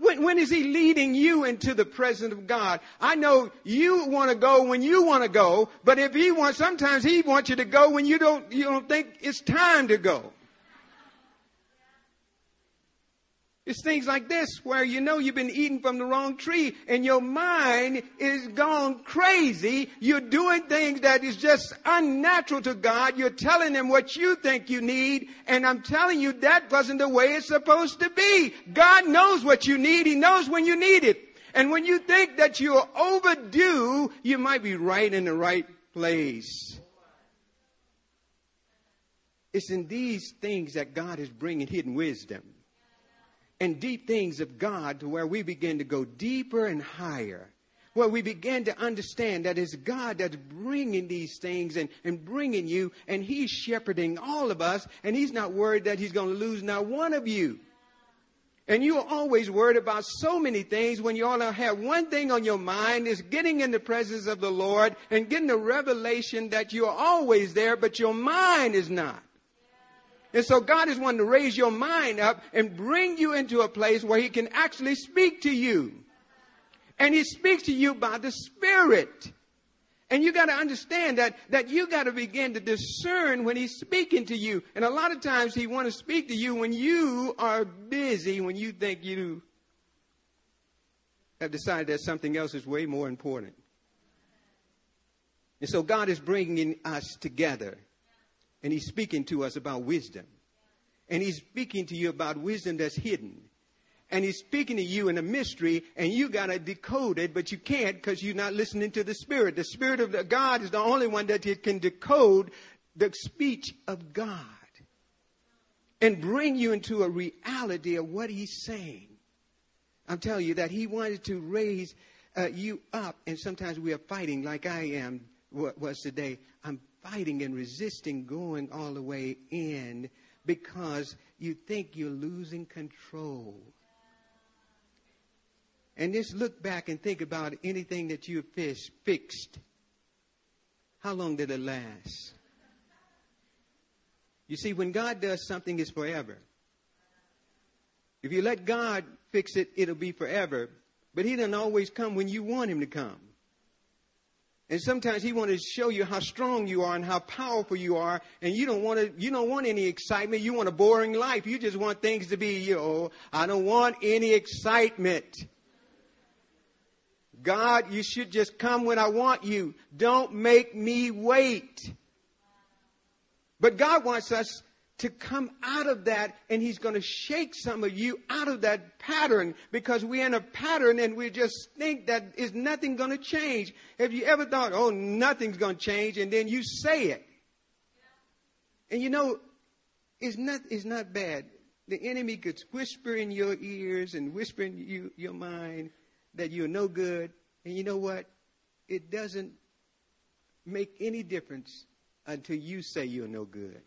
When, when is he leading you into the presence of God? I know you want to go when you want to go, but if he wants, sometimes he wants you to go when you don't, you don't think it's time to go. It's things like this where you know you've been eating from the wrong tree and your mind is gone crazy. You're doing things that is just unnatural to God. You're telling him what you think you need. And I'm telling you that wasn't the way it's supposed to be. God knows what you need. He knows when you need it. And when you think that you're overdue, you might be right in the right place. It's in these things that God is bringing hidden wisdom and deep things of God to where we begin to go deeper and higher. Where we begin to understand that it's God that's bringing these things and, and bringing you, and He's shepherding all of us, and He's not worried that He's going to lose not one of you. And you are always worried about so many things when you all have one thing on your mind is getting in the presence of the Lord and getting the revelation that you are always there, but your mind is not. And so God is wanting to raise your mind up and bring you into a place where He can actually speak to you. And He speaks to you by the Spirit. And you got to understand that, that you got to begin to discern when he's speaking to you. And a lot of times he want to speak to you when you are busy, when you think you have decided that something else is way more important. And so God is bringing us together and he's speaking to us about wisdom. And he's speaking to you about wisdom that's hidden. And he's speaking to you in a mystery, and you got to decode it, but you can't because you're not listening to the Spirit. The Spirit of God is the only one that can decode the speech of God and bring you into a reality of what he's saying. I'm telling you that he wanted to raise uh, you up, and sometimes we are fighting like I am was today. I'm fighting and resisting going all the way in because you think you're losing control. And just look back and think about anything that you have fixed. How long did it last? You see, when God does something, it's forever. If you let God fix it, it'll be forever. But He doesn't always come when you want Him to come. And sometimes he wants to show you how strong you are and how powerful you are. And you don't want to, you don't want any excitement. You want a boring life. You just want things to be, you know, I don't want any excitement. God, you should just come when I want you. Don't make me wait. But God wants us to come out of that and he's going to shake some of you out of that pattern because we're in a pattern and we just think that is nothing going to change. Have you ever thought, oh, nothing's going to change and then you say it? And you know, it's not, it's not bad. The enemy could whisper in your ears and whisper in you, your mind that you're no good. And you know what? It doesn't make any difference until you say you're no good.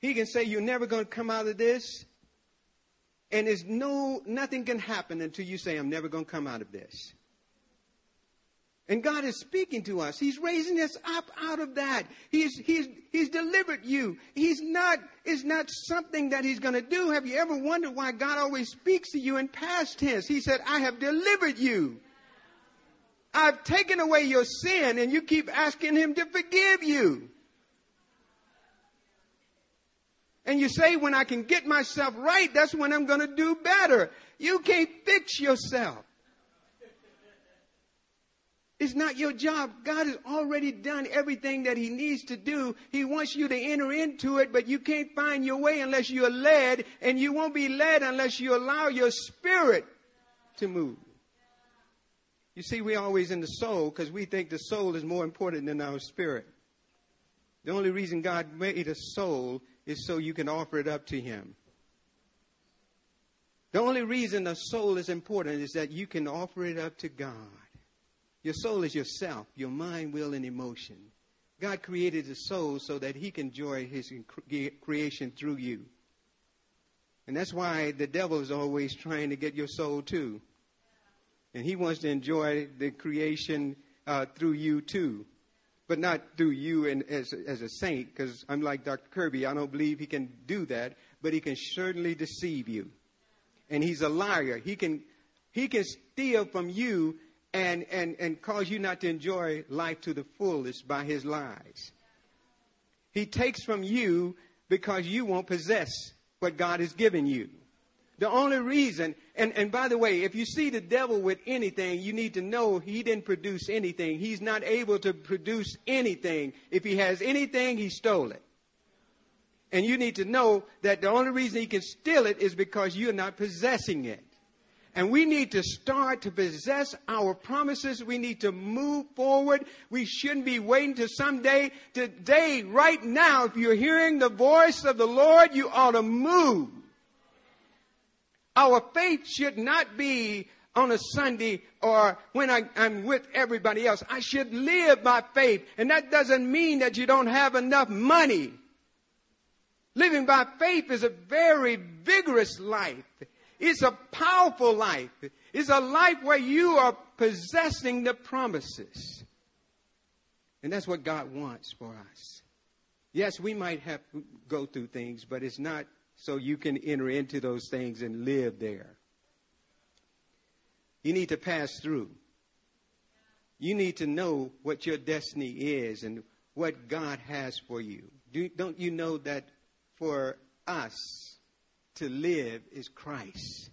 He can say you're never going to come out of this. And there's no, nothing can happen until you say, I'm never going to come out of this. And God is speaking to us. He's raising us up out of that. He's, he's, he's delivered you. He's not, it's not something that he's going to do. Have you ever wondered why God always speaks to you in past tense? He said, I have delivered you. I've taken away your sin and you keep asking him to forgive you. And you say, when I can get myself right, that's when I'm going to do better. You can't fix yourself. It's not your job. God has already done everything that He needs to do. He wants you to enter into it, but you can't find your way unless you're led, and you won't be led unless you allow your spirit to move. You see, we're always in the soul because we think the soul is more important than our spirit. The only reason God made a soul is so you can offer it up to Him. The only reason a soul is important is that you can offer it up to God. Your soul is yourself, your mind, will, and emotion. God created the soul so that he can enjoy his creation through you. And that's why the devil is always trying to get your soul too. And he wants to enjoy the creation uh, through you too. But not through you and as, as a saint, because I'm like Dr. Kirby. I don't believe he can do that, but he can certainly deceive you. And he's a liar. He can, he can steal from you and, and, and cause you not to enjoy life to the fullest by his lies. He takes from you because you won't possess what God has given you. The only reason, and, and by the way, if you see the devil with anything, you need to know he didn't produce anything. He's not able to produce anything. If he has anything, he stole it. And you need to know that the only reason he can steal it is because you're not possessing it. And we need to start to possess our promises. We need to move forward. We shouldn't be waiting to someday. Today, right now, if you're hearing the voice of the Lord, you ought to move. Our faith should not be on a Sunday or when I, am with everybody else. I should live by faith. And that doesn't mean that you don't have enough money. Living by faith is a very vigorous life. It's a powerful life. It's a life where you are possessing the promises. And that's what God wants for us. Yes, we might have to go through things, but it's not so you can enter into those things and live there. You need to pass through. You need to know what your destiny is and what God has for you. Do, don't you know that for us, to live is Christ.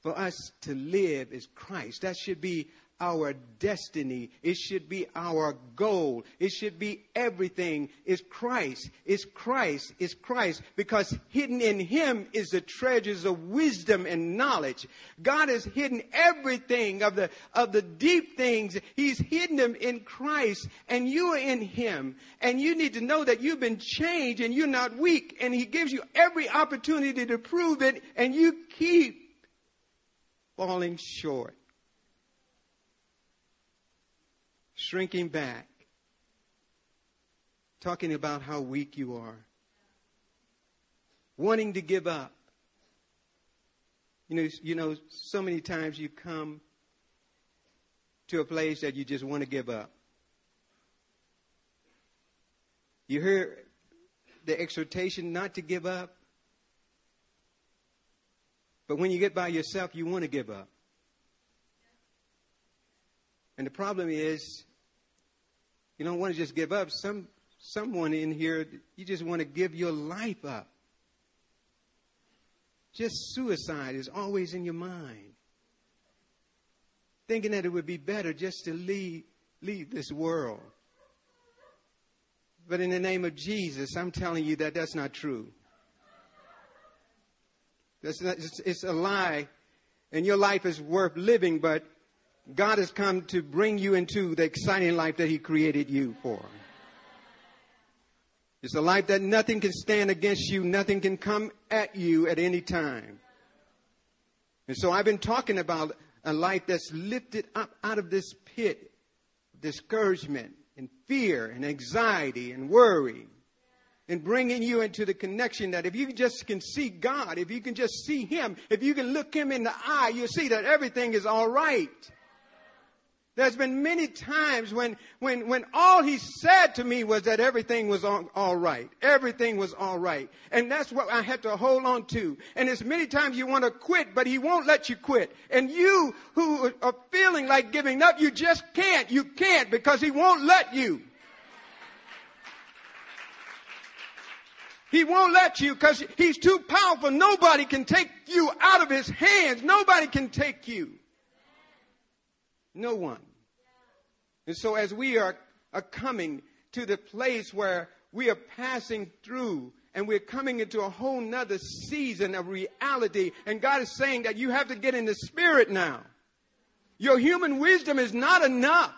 For us to live is Christ. That should be our destiny. It should be our goal. It should be everything is Christ. Is Christ. Is Christ. Because hidden in Him is the treasures of wisdom and knowledge. God has hidden everything of the, of the deep things. He's hidden them in Christ and you are in Him. And you need to know that you've been changed and you're not weak. And He gives you every opportunity to prove it and you keep falling short. Shrinking back, talking about how weak you are, wanting to give up. You know, you know, so many times you come to a place that you just want to give up. You hear the exhortation not to give up, but when you get by yourself, you want to give up. And the problem is, you don't want to just give up. Some someone in here, you just want to give your life up. Just suicide is always in your mind. Thinking that it would be better just to leave, leave this world. But in the name of Jesus, I'm telling you that that's not true. That's not, it's, it's a lie, and your life is worth living, but God has come to bring you into the exciting life that He created you for. It's a life that nothing can stand against you, nothing can come at you at any time. And so I've been talking about a life that's lifted up out of this pit, of discouragement and fear and anxiety and worry and bringing you into the connection that if you just can see God, if you can just see Him, if you can look Him in the eye, you'll see that everything is all right. There's been many times when, when, when all he said to me was that everything was all, all right. Everything was all right. And that's what I had to hold on to. And there's many times you want to quit, but he won't let you quit. And you who are feeling like giving up, you just can't. You can't because he won't let you. He won't let you because he's too powerful. Nobody can take you out of his hands. Nobody can take you. No one. And so as we are, are coming to the place where we are passing through and we're coming into a whole nother season of reality. And God is saying that you have to get in the spirit now. Your human wisdom is not enough.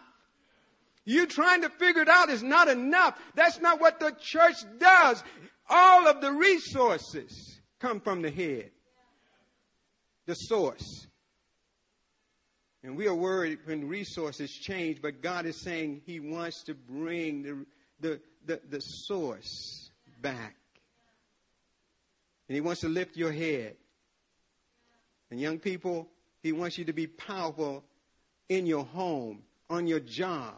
You trying to figure it out is not enough. That's not what the church does. All of the resources come from the head, the source. And we are worried when resources change, but God is saying He wants to bring the, the, the, the source back. And He wants to lift your head. And young people, He wants you to be powerful in your home, on your job,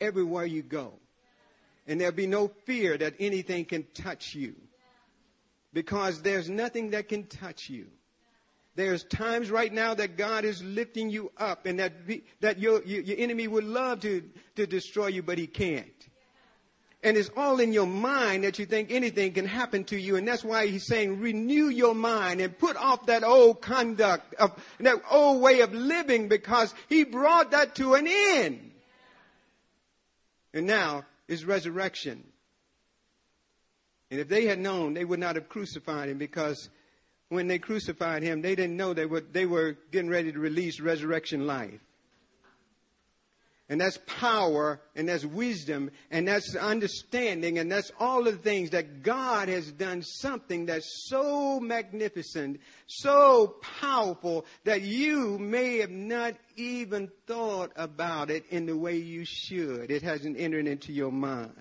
everywhere you go. And there'll be no fear that anything can touch you. Because there's nothing that can touch you. There's times right now that God is lifting you up and that, that your, your enemy would love to, to destroy you, but he can't. And it's all in your mind that you think anything can happen to you. And that's why he's saying renew your mind and put off that old conduct of that old way of living because he brought that to an end. And now is resurrection. And if they had known, they would not have crucified him because when they crucified him, they didn't know they were, they were getting ready to release resurrection life. And that's power, and that's wisdom, and that's understanding, and that's all the things that God has done something that's so magnificent, so powerful, that you may have not even thought about it in the way you should. It hasn't entered into your mind,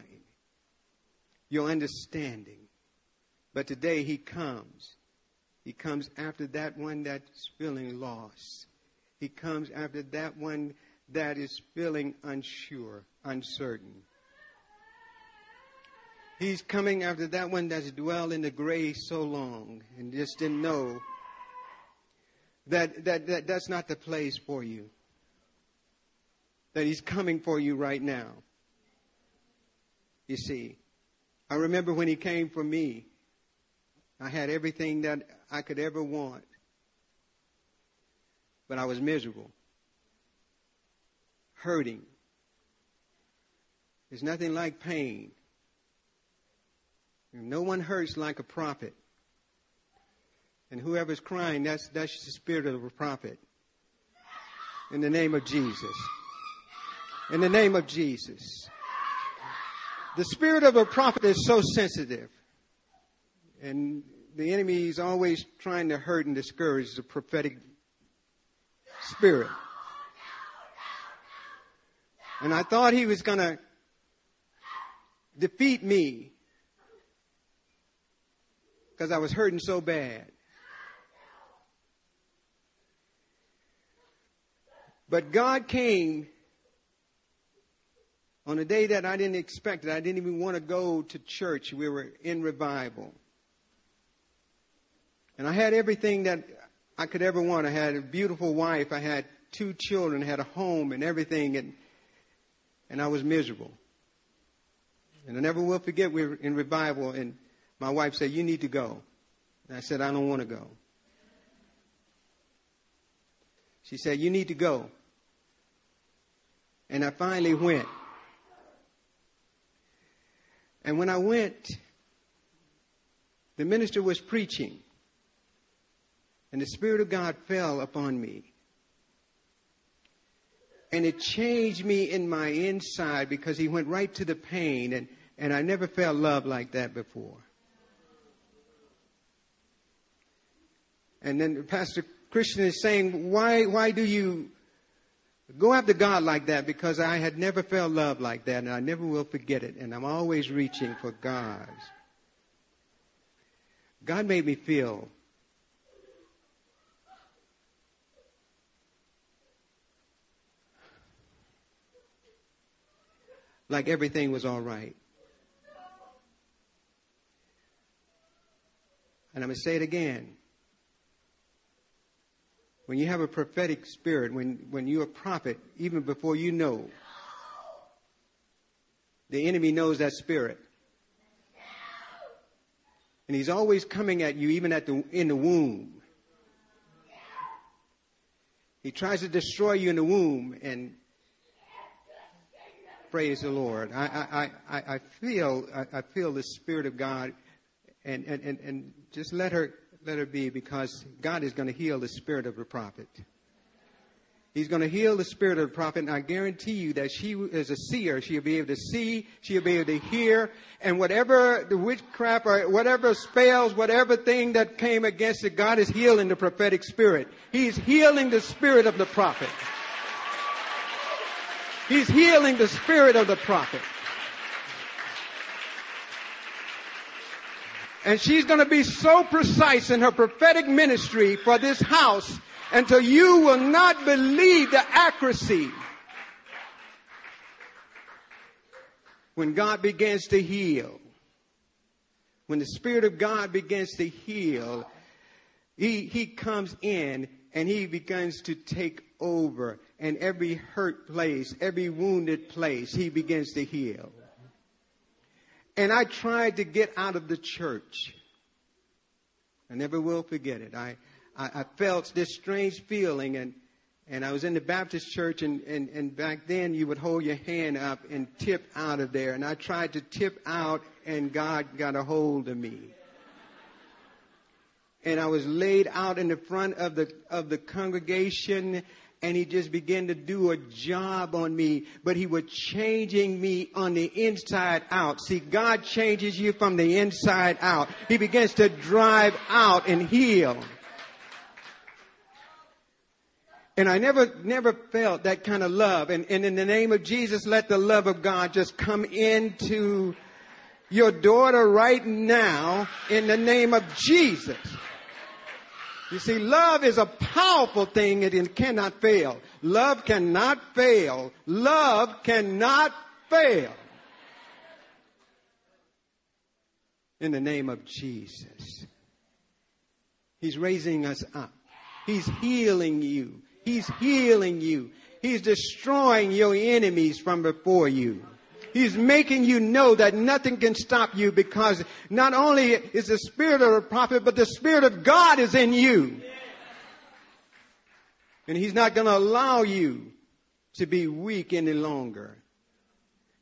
your understanding. But today He comes. He comes after that one that's feeling lost. He comes after that one that is feeling unsure, uncertain. He's coming after that one that's dwelled in the grave so long and just didn't know that, that, that that's not the place for you. That he's coming for you right now. You see, I remember when he came for me, I had everything that I could ever want, but I was miserable hurting. There's nothing like pain. No one hurts like a prophet. And whoever's crying, that's, that's the spirit of a prophet. In the name of Jesus. In the name of Jesus. The spirit of a prophet is so sensitive. And the enemy is always trying to hurt and discourage the prophetic spirit. And I thought he was going to defeat me because I was hurting so bad. But God came on a day that I didn't expect it. I didn't even want to go to church. We were in revival. And I had everything that I could ever want. I had a beautiful wife. I had two children, I had a home and everything. And and I was miserable. And I never will forget we were in revival and my wife said, You need to go. And I said, I don't want to go. She said, You need to go. And I finally went. And when I went, the minister was preaching. And the Spirit of God fell upon me. And it changed me in my inside because he went right to the pain. And, and I never felt love like that before. And then Pastor Christian is saying, why, why do you go after God like that? Because I had never felt love like that and I never will forget it. And I'm always reaching for God. God made me feel like everything was all right. And I'm going to say it again. When you have a prophetic spirit, when, when you're a prophet, even before you know, the enemy knows that spirit. And he's always coming at you, even at the, in the womb. He tries to destroy you in the womb, and praise the Lord. I, I, I, I feel I, I feel the Spirit of God, and, and, and, and just let her let her be because God is going to heal the spirit of the prophet. He's going to heal the spirit of the prophet, and I guarantee you that she is a seer. She'll be able to see, she'll be able to hear, and whatever the witchcraft or whatever spells, whatever thing that came against it, God is healing the prophetic spirit. He's healing the spirit of the prophet. He's healing the spirit of the prophet. And she's going to be so precise in her prophetic ministry for this house until you will not believe the accuracy. When God begins to heal, when the Spirit of God begins to heal, he, he comes in and he begins to take over. And every hurt place, every wounded place, he begins to heal. And I tried to get out of the church. I never will forget it. I, I, I felt this strange feeling and, and I was in the Baptist church and, and, and back then you would hold your hand up and tip out of there. And I tried to tip out and God got a hold of me. And I was laid out in the front of the, of the congregation and he just began to do a job on me, but he was changing me on the inside out. See, God changes you from the inside out. He begins to drive out and heal. And I never, never felt that kind of love. And, and in the name of Jesus, let the love of God just come into your daughter right now in the name of Jesus. You see, love is a powerful thing and it cannot fail. Love cannot fail. Love cannot fail. In the name of Jesus. He's raising us up. He's healing you. He's healing you. He's destroying your enemies from before you. He's making you know that nothing can stop you because not only is the spirit of the prophet, but the spirit of God is in you. And he's not going to allow you to be weak any longer.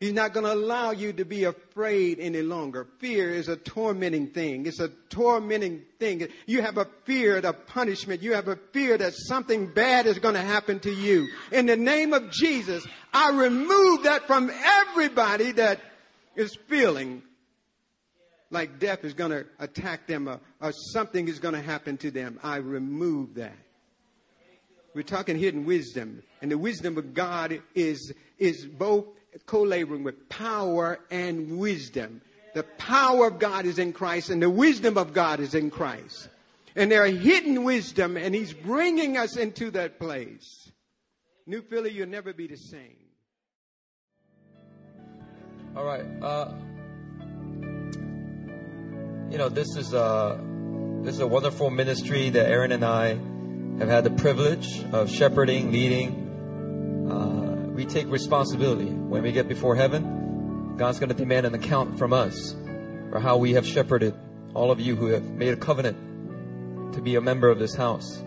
He's not going to allow you to be afraid any longer. Fear is a tormenting thing. It's a tormenting thing. You have a fear of punishment. You have a fear that something bad is going to happen to you. In the name of Jesus, I remove that from everybody that is feeling like death is going to attack them or, or something is going to happen to them. I remove that. We're talking hidden wisdom. And the wisdom of God is, is both co-laboring with power and wisdom. The power of God is in Christ and the wisdom of God is in Christ. And there are hidden wisdom and he's bringing us into that place. New Philly, you'll never be the same. All right. Uh, you know, this is a this is a wonderful ministry that Aaron and I have had the privilege of shepherding, leading. Uh, we take responsibility. When we get before heaven, God's going to demand an account from us for how we have shepherded all of you who have made a covenant to be a member of this house.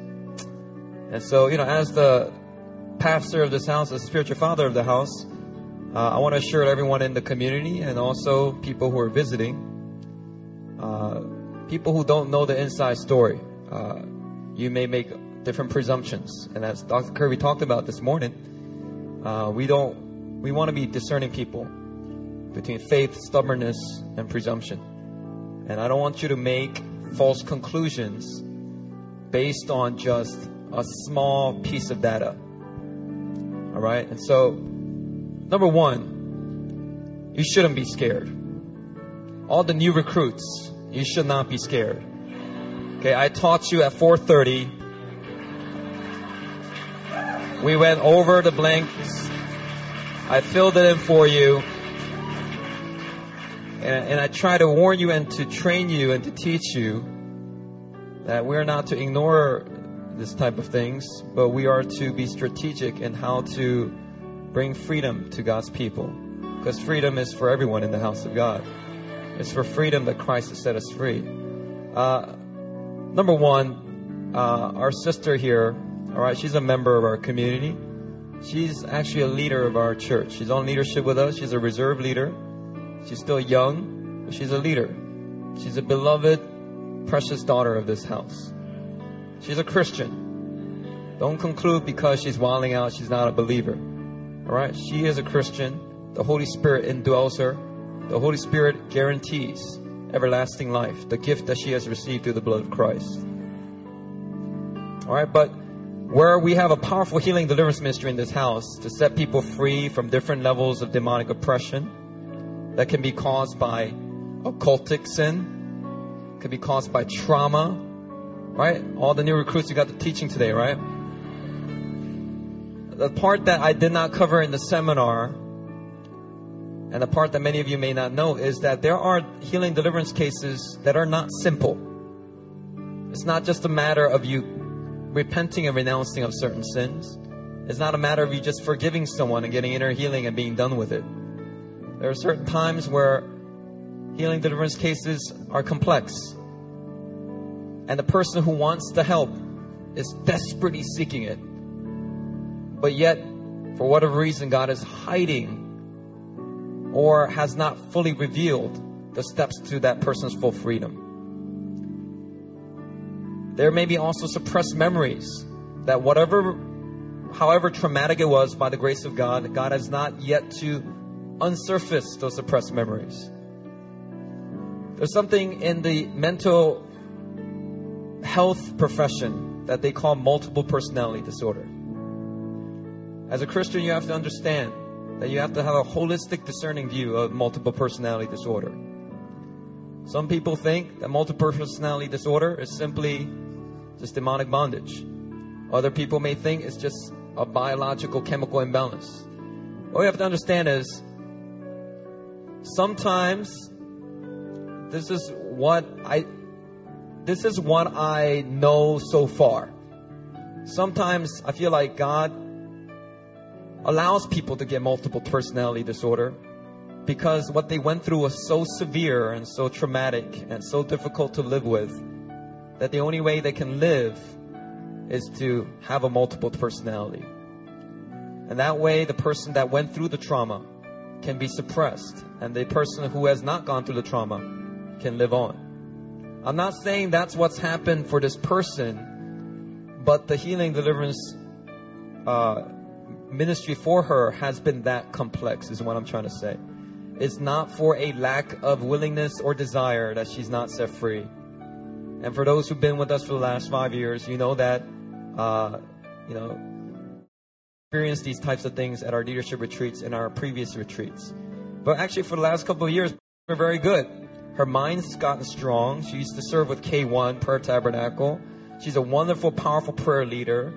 And so, you know, as the pastor of this house, as the spiritual father of the house, uh, I want to assure everyone in the community and also people who are visiting, uh, people who don't know the inside story, uh, you may make different presumptions. And as Dr. Kirby talked about this morning, uh, we don't, we want to be discerning people between faith, stubbornness, and presumption. And I don't want you to make false conclusions based on just a small piece of data. All right? And so, number one, you shouldn't be scared. All the new recruits, you should not be scared. Okay, I taught you at 4:30 we went over the blanks. I filled it in for you. And, and I try to warn you and to train you and to teach you that we're not to ignore this type of things, but we are to be strategic in how to bring freedom to God's people. Because freedom is for everyone in the house of God. It's for freedom that Christ has set us free. Uh, number one, uh, our sister here all right, she's a member of our community. She's actually a leader of our church. She's on leadership with us. She's a reserve leader. She's still young, but she's a leader. She's a beloved, precious daughter of this house. She's a Christian. Don't conclude because she's wilding out, she's not a believer. All right? She is a Christian. The Holy Spirit indwells her. The Holy Spirit guarantees everlasting life, the gift that she has received through the blood of Christ. All right, but where we have a powerful healing deliverance ministry in this house to set people free from different levels of demonic oppression that can be caused by occultic sin, can be caused by trauma, right? All the new recruits you got the teaching today, right? The part that I did not cover in the seminar, and the part that many of you may not know, is that there are healing deliverance cases that are not simple. It's not just a matter of you repenting and renouncing of certain sins. It's not a matter of you just forgiving someone and getting inner healing and being done with it. There are certain times where healing deliverance cases are complex. And the person who wants the help is desperately seeking it. But yet, for whatever reason, God is hiding or has not fully revealed the steps to that person's full freedom. There may be also suppressed memories that whatever, however traumatic it was by the grace of God, God has not yet to unsurface those suppressed memories. There's something in the mental health profession that they call multiple personality disorder. As a Christian, you have to understand that you have to have a holistic, discerning view of multiple personality disorder. Some people think that multiple personality disorder is simply just demonic bondage. Other people may think it's just a biological chemical imbalance. What we have to understand is sometimes this is what I this is what I know so far. Sometimes I feel like God allows people to get multiple personality disorder because what they went through was so severe and so traumatic and so difficult to live with that the only way they can live is to have a multiple personality. And that way, the person that went through the trauma can be suppressed, and the person who has not gone through the trauma can live on. I'm not saying that's what's happened for this person, but the healing deliverance uh, ministry for her has been that complex, is what I'm trying to say. It's not for a lack of willingness or desire that she's not set free. And for those who've been with us for the last five years, you know that, uh, you know, experienced these types of things at our leadership retreats and our previous retreats. But actually, for the last couple of years, we're very good. Her mind's gotten strong. She used to serve with K1 Prayer Tabernacle. She's a wonderful, powerful prayer leader.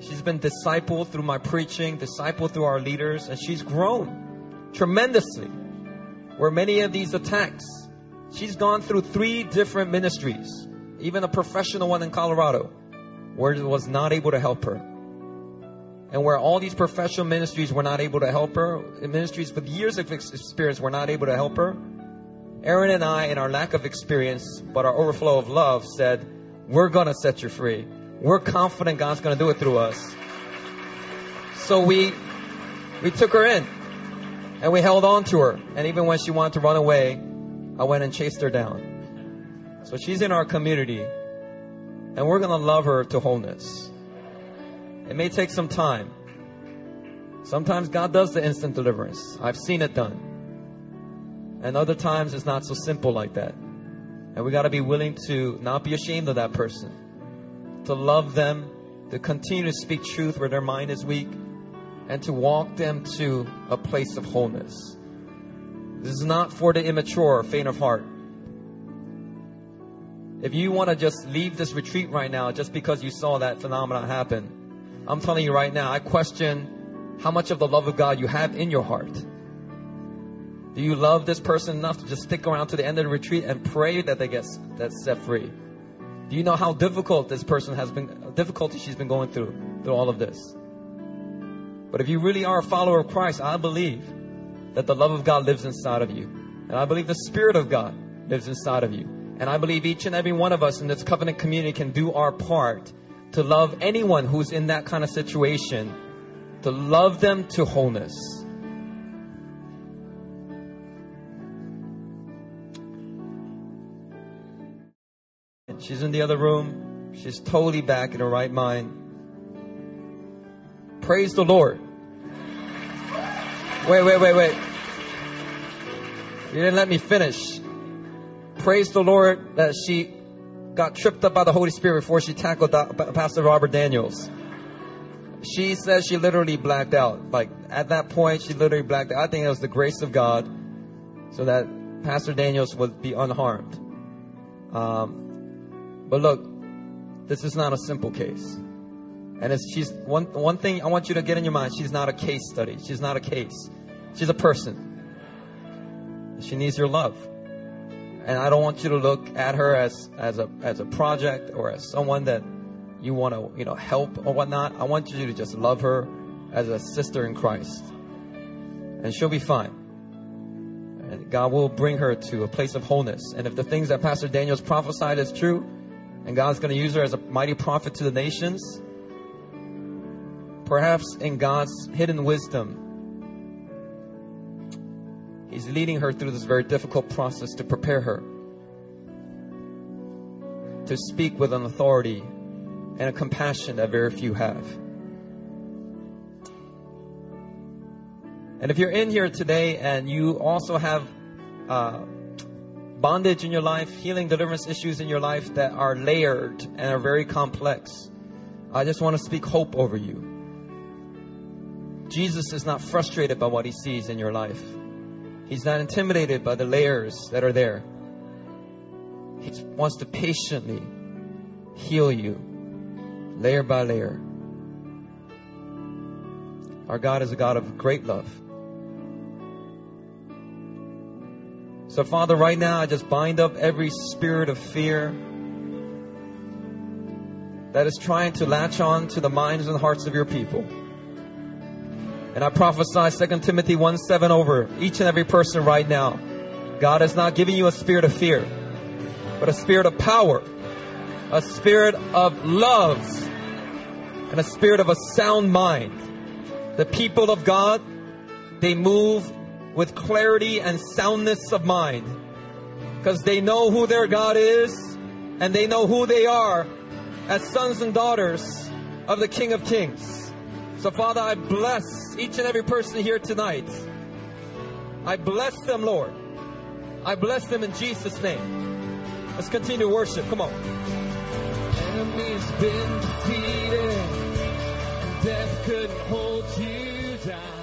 She's been discipled through my preaching, discipled through our leaders, and she's grown tremendously. Where many of these attacks, she's gone through three different ministries, even a professional one in Colorado, where it was not able to help her. And where all these professional ministries were not able to help her, ministries with years of experience were not able to help her, Aaron and I, in our lack of experience, but our overflow of love, said, We're going to set you free. We're confident God's going to do it through us. So we, we took her in and we held on to her. And even when she wanted to run away, I went and chased her down. So she's in our community and we're going to love her to wholeness. It may take some time. Sometimes God does the instant deliverance. I've seen it done. And other times it's not so simple like that. And we got to be willing to not be ashamed of that person, to love them, to continue to speak truth where their mind is weak, and to walk them to a place of wholeness. This is not for the immature, faint of heart. If you want to just leave this retreat right now just because you saw that phenomenon happen, I'm telling you right now, I question how much of the love of God you have in your heart. Do you love this person enough to just stick around to the end of the retreat and pray that they get that set free? Do you know how difficult this person has been, difficulty she's been going through through all of this? But if you really are a follower of Christ, I believe that the love of God lives inside of you. And I believe the Spirit of God lives inside of you. And I believe each and every one of us in this covenant community can do our part to love anyone who's in that kind of situation to love them to wholeness. And she's in the other room. She's totally back in her right mind. Praise the Lord. Wait, wait, wait, wait. You didn't let me finish. Praise the Lord that she got tripped up by the Holy Spirit before she tackled Pastor Robert Daniels. She says she literally blacked out. Like at that point, she literally blacked out. I think it was the grace of God so that Pastor Daniels would be unharmed. Um, but look, this is not a simple case. And it's, she's one, one thing I want you to get in your mind. She's not a case study. She's not a case. She's a person. She needs your love. And I don't want you to look at her as, as a, as a project or as someone that you want to, you know, help or whatnot. I want you to just love her as a sister in Christ. And she'll be fine. And God will bring her to a place of wholeness. And if the things that Pastor Daniels prophesied is true, and God's going to use her as a mighty prophet to the nations, perhaps in God's hidden wisdom, He's leading her through this very difficult process to prepare her to speak with an authority and a compassion that very few have. And if you're in here today and you also have uh, bondage in your life, healing, deliverance issues in your life that are layered and are very complex, I just want to speak hope over you. Jesus is not frustrated by what he sees in your life. He's not intimidated by the layers that are there. He wants to patiently heal you, layer by layer. Our God is a God of great love. So, Father, right now I just bind up every spirit of fear that is trying to latch on to the minds and hearts of your people. And I prophesy 2 Timothy 1 7 over each and every person right now. God has not given you a spirit of fear, but a spirit of power, a spirit of love, and a spirit of a sound mind. The people of God, they move with clarity and soundness of mind because they know who their God is and they know who they are as sons and daughters of the King of Kings. So, Father, I bless each and every person here tonight. I bless them, Lord. I bless them in Jesus' name. Let's continue worship. Come on. Enemy's been defeated. Death couldn't hold you down.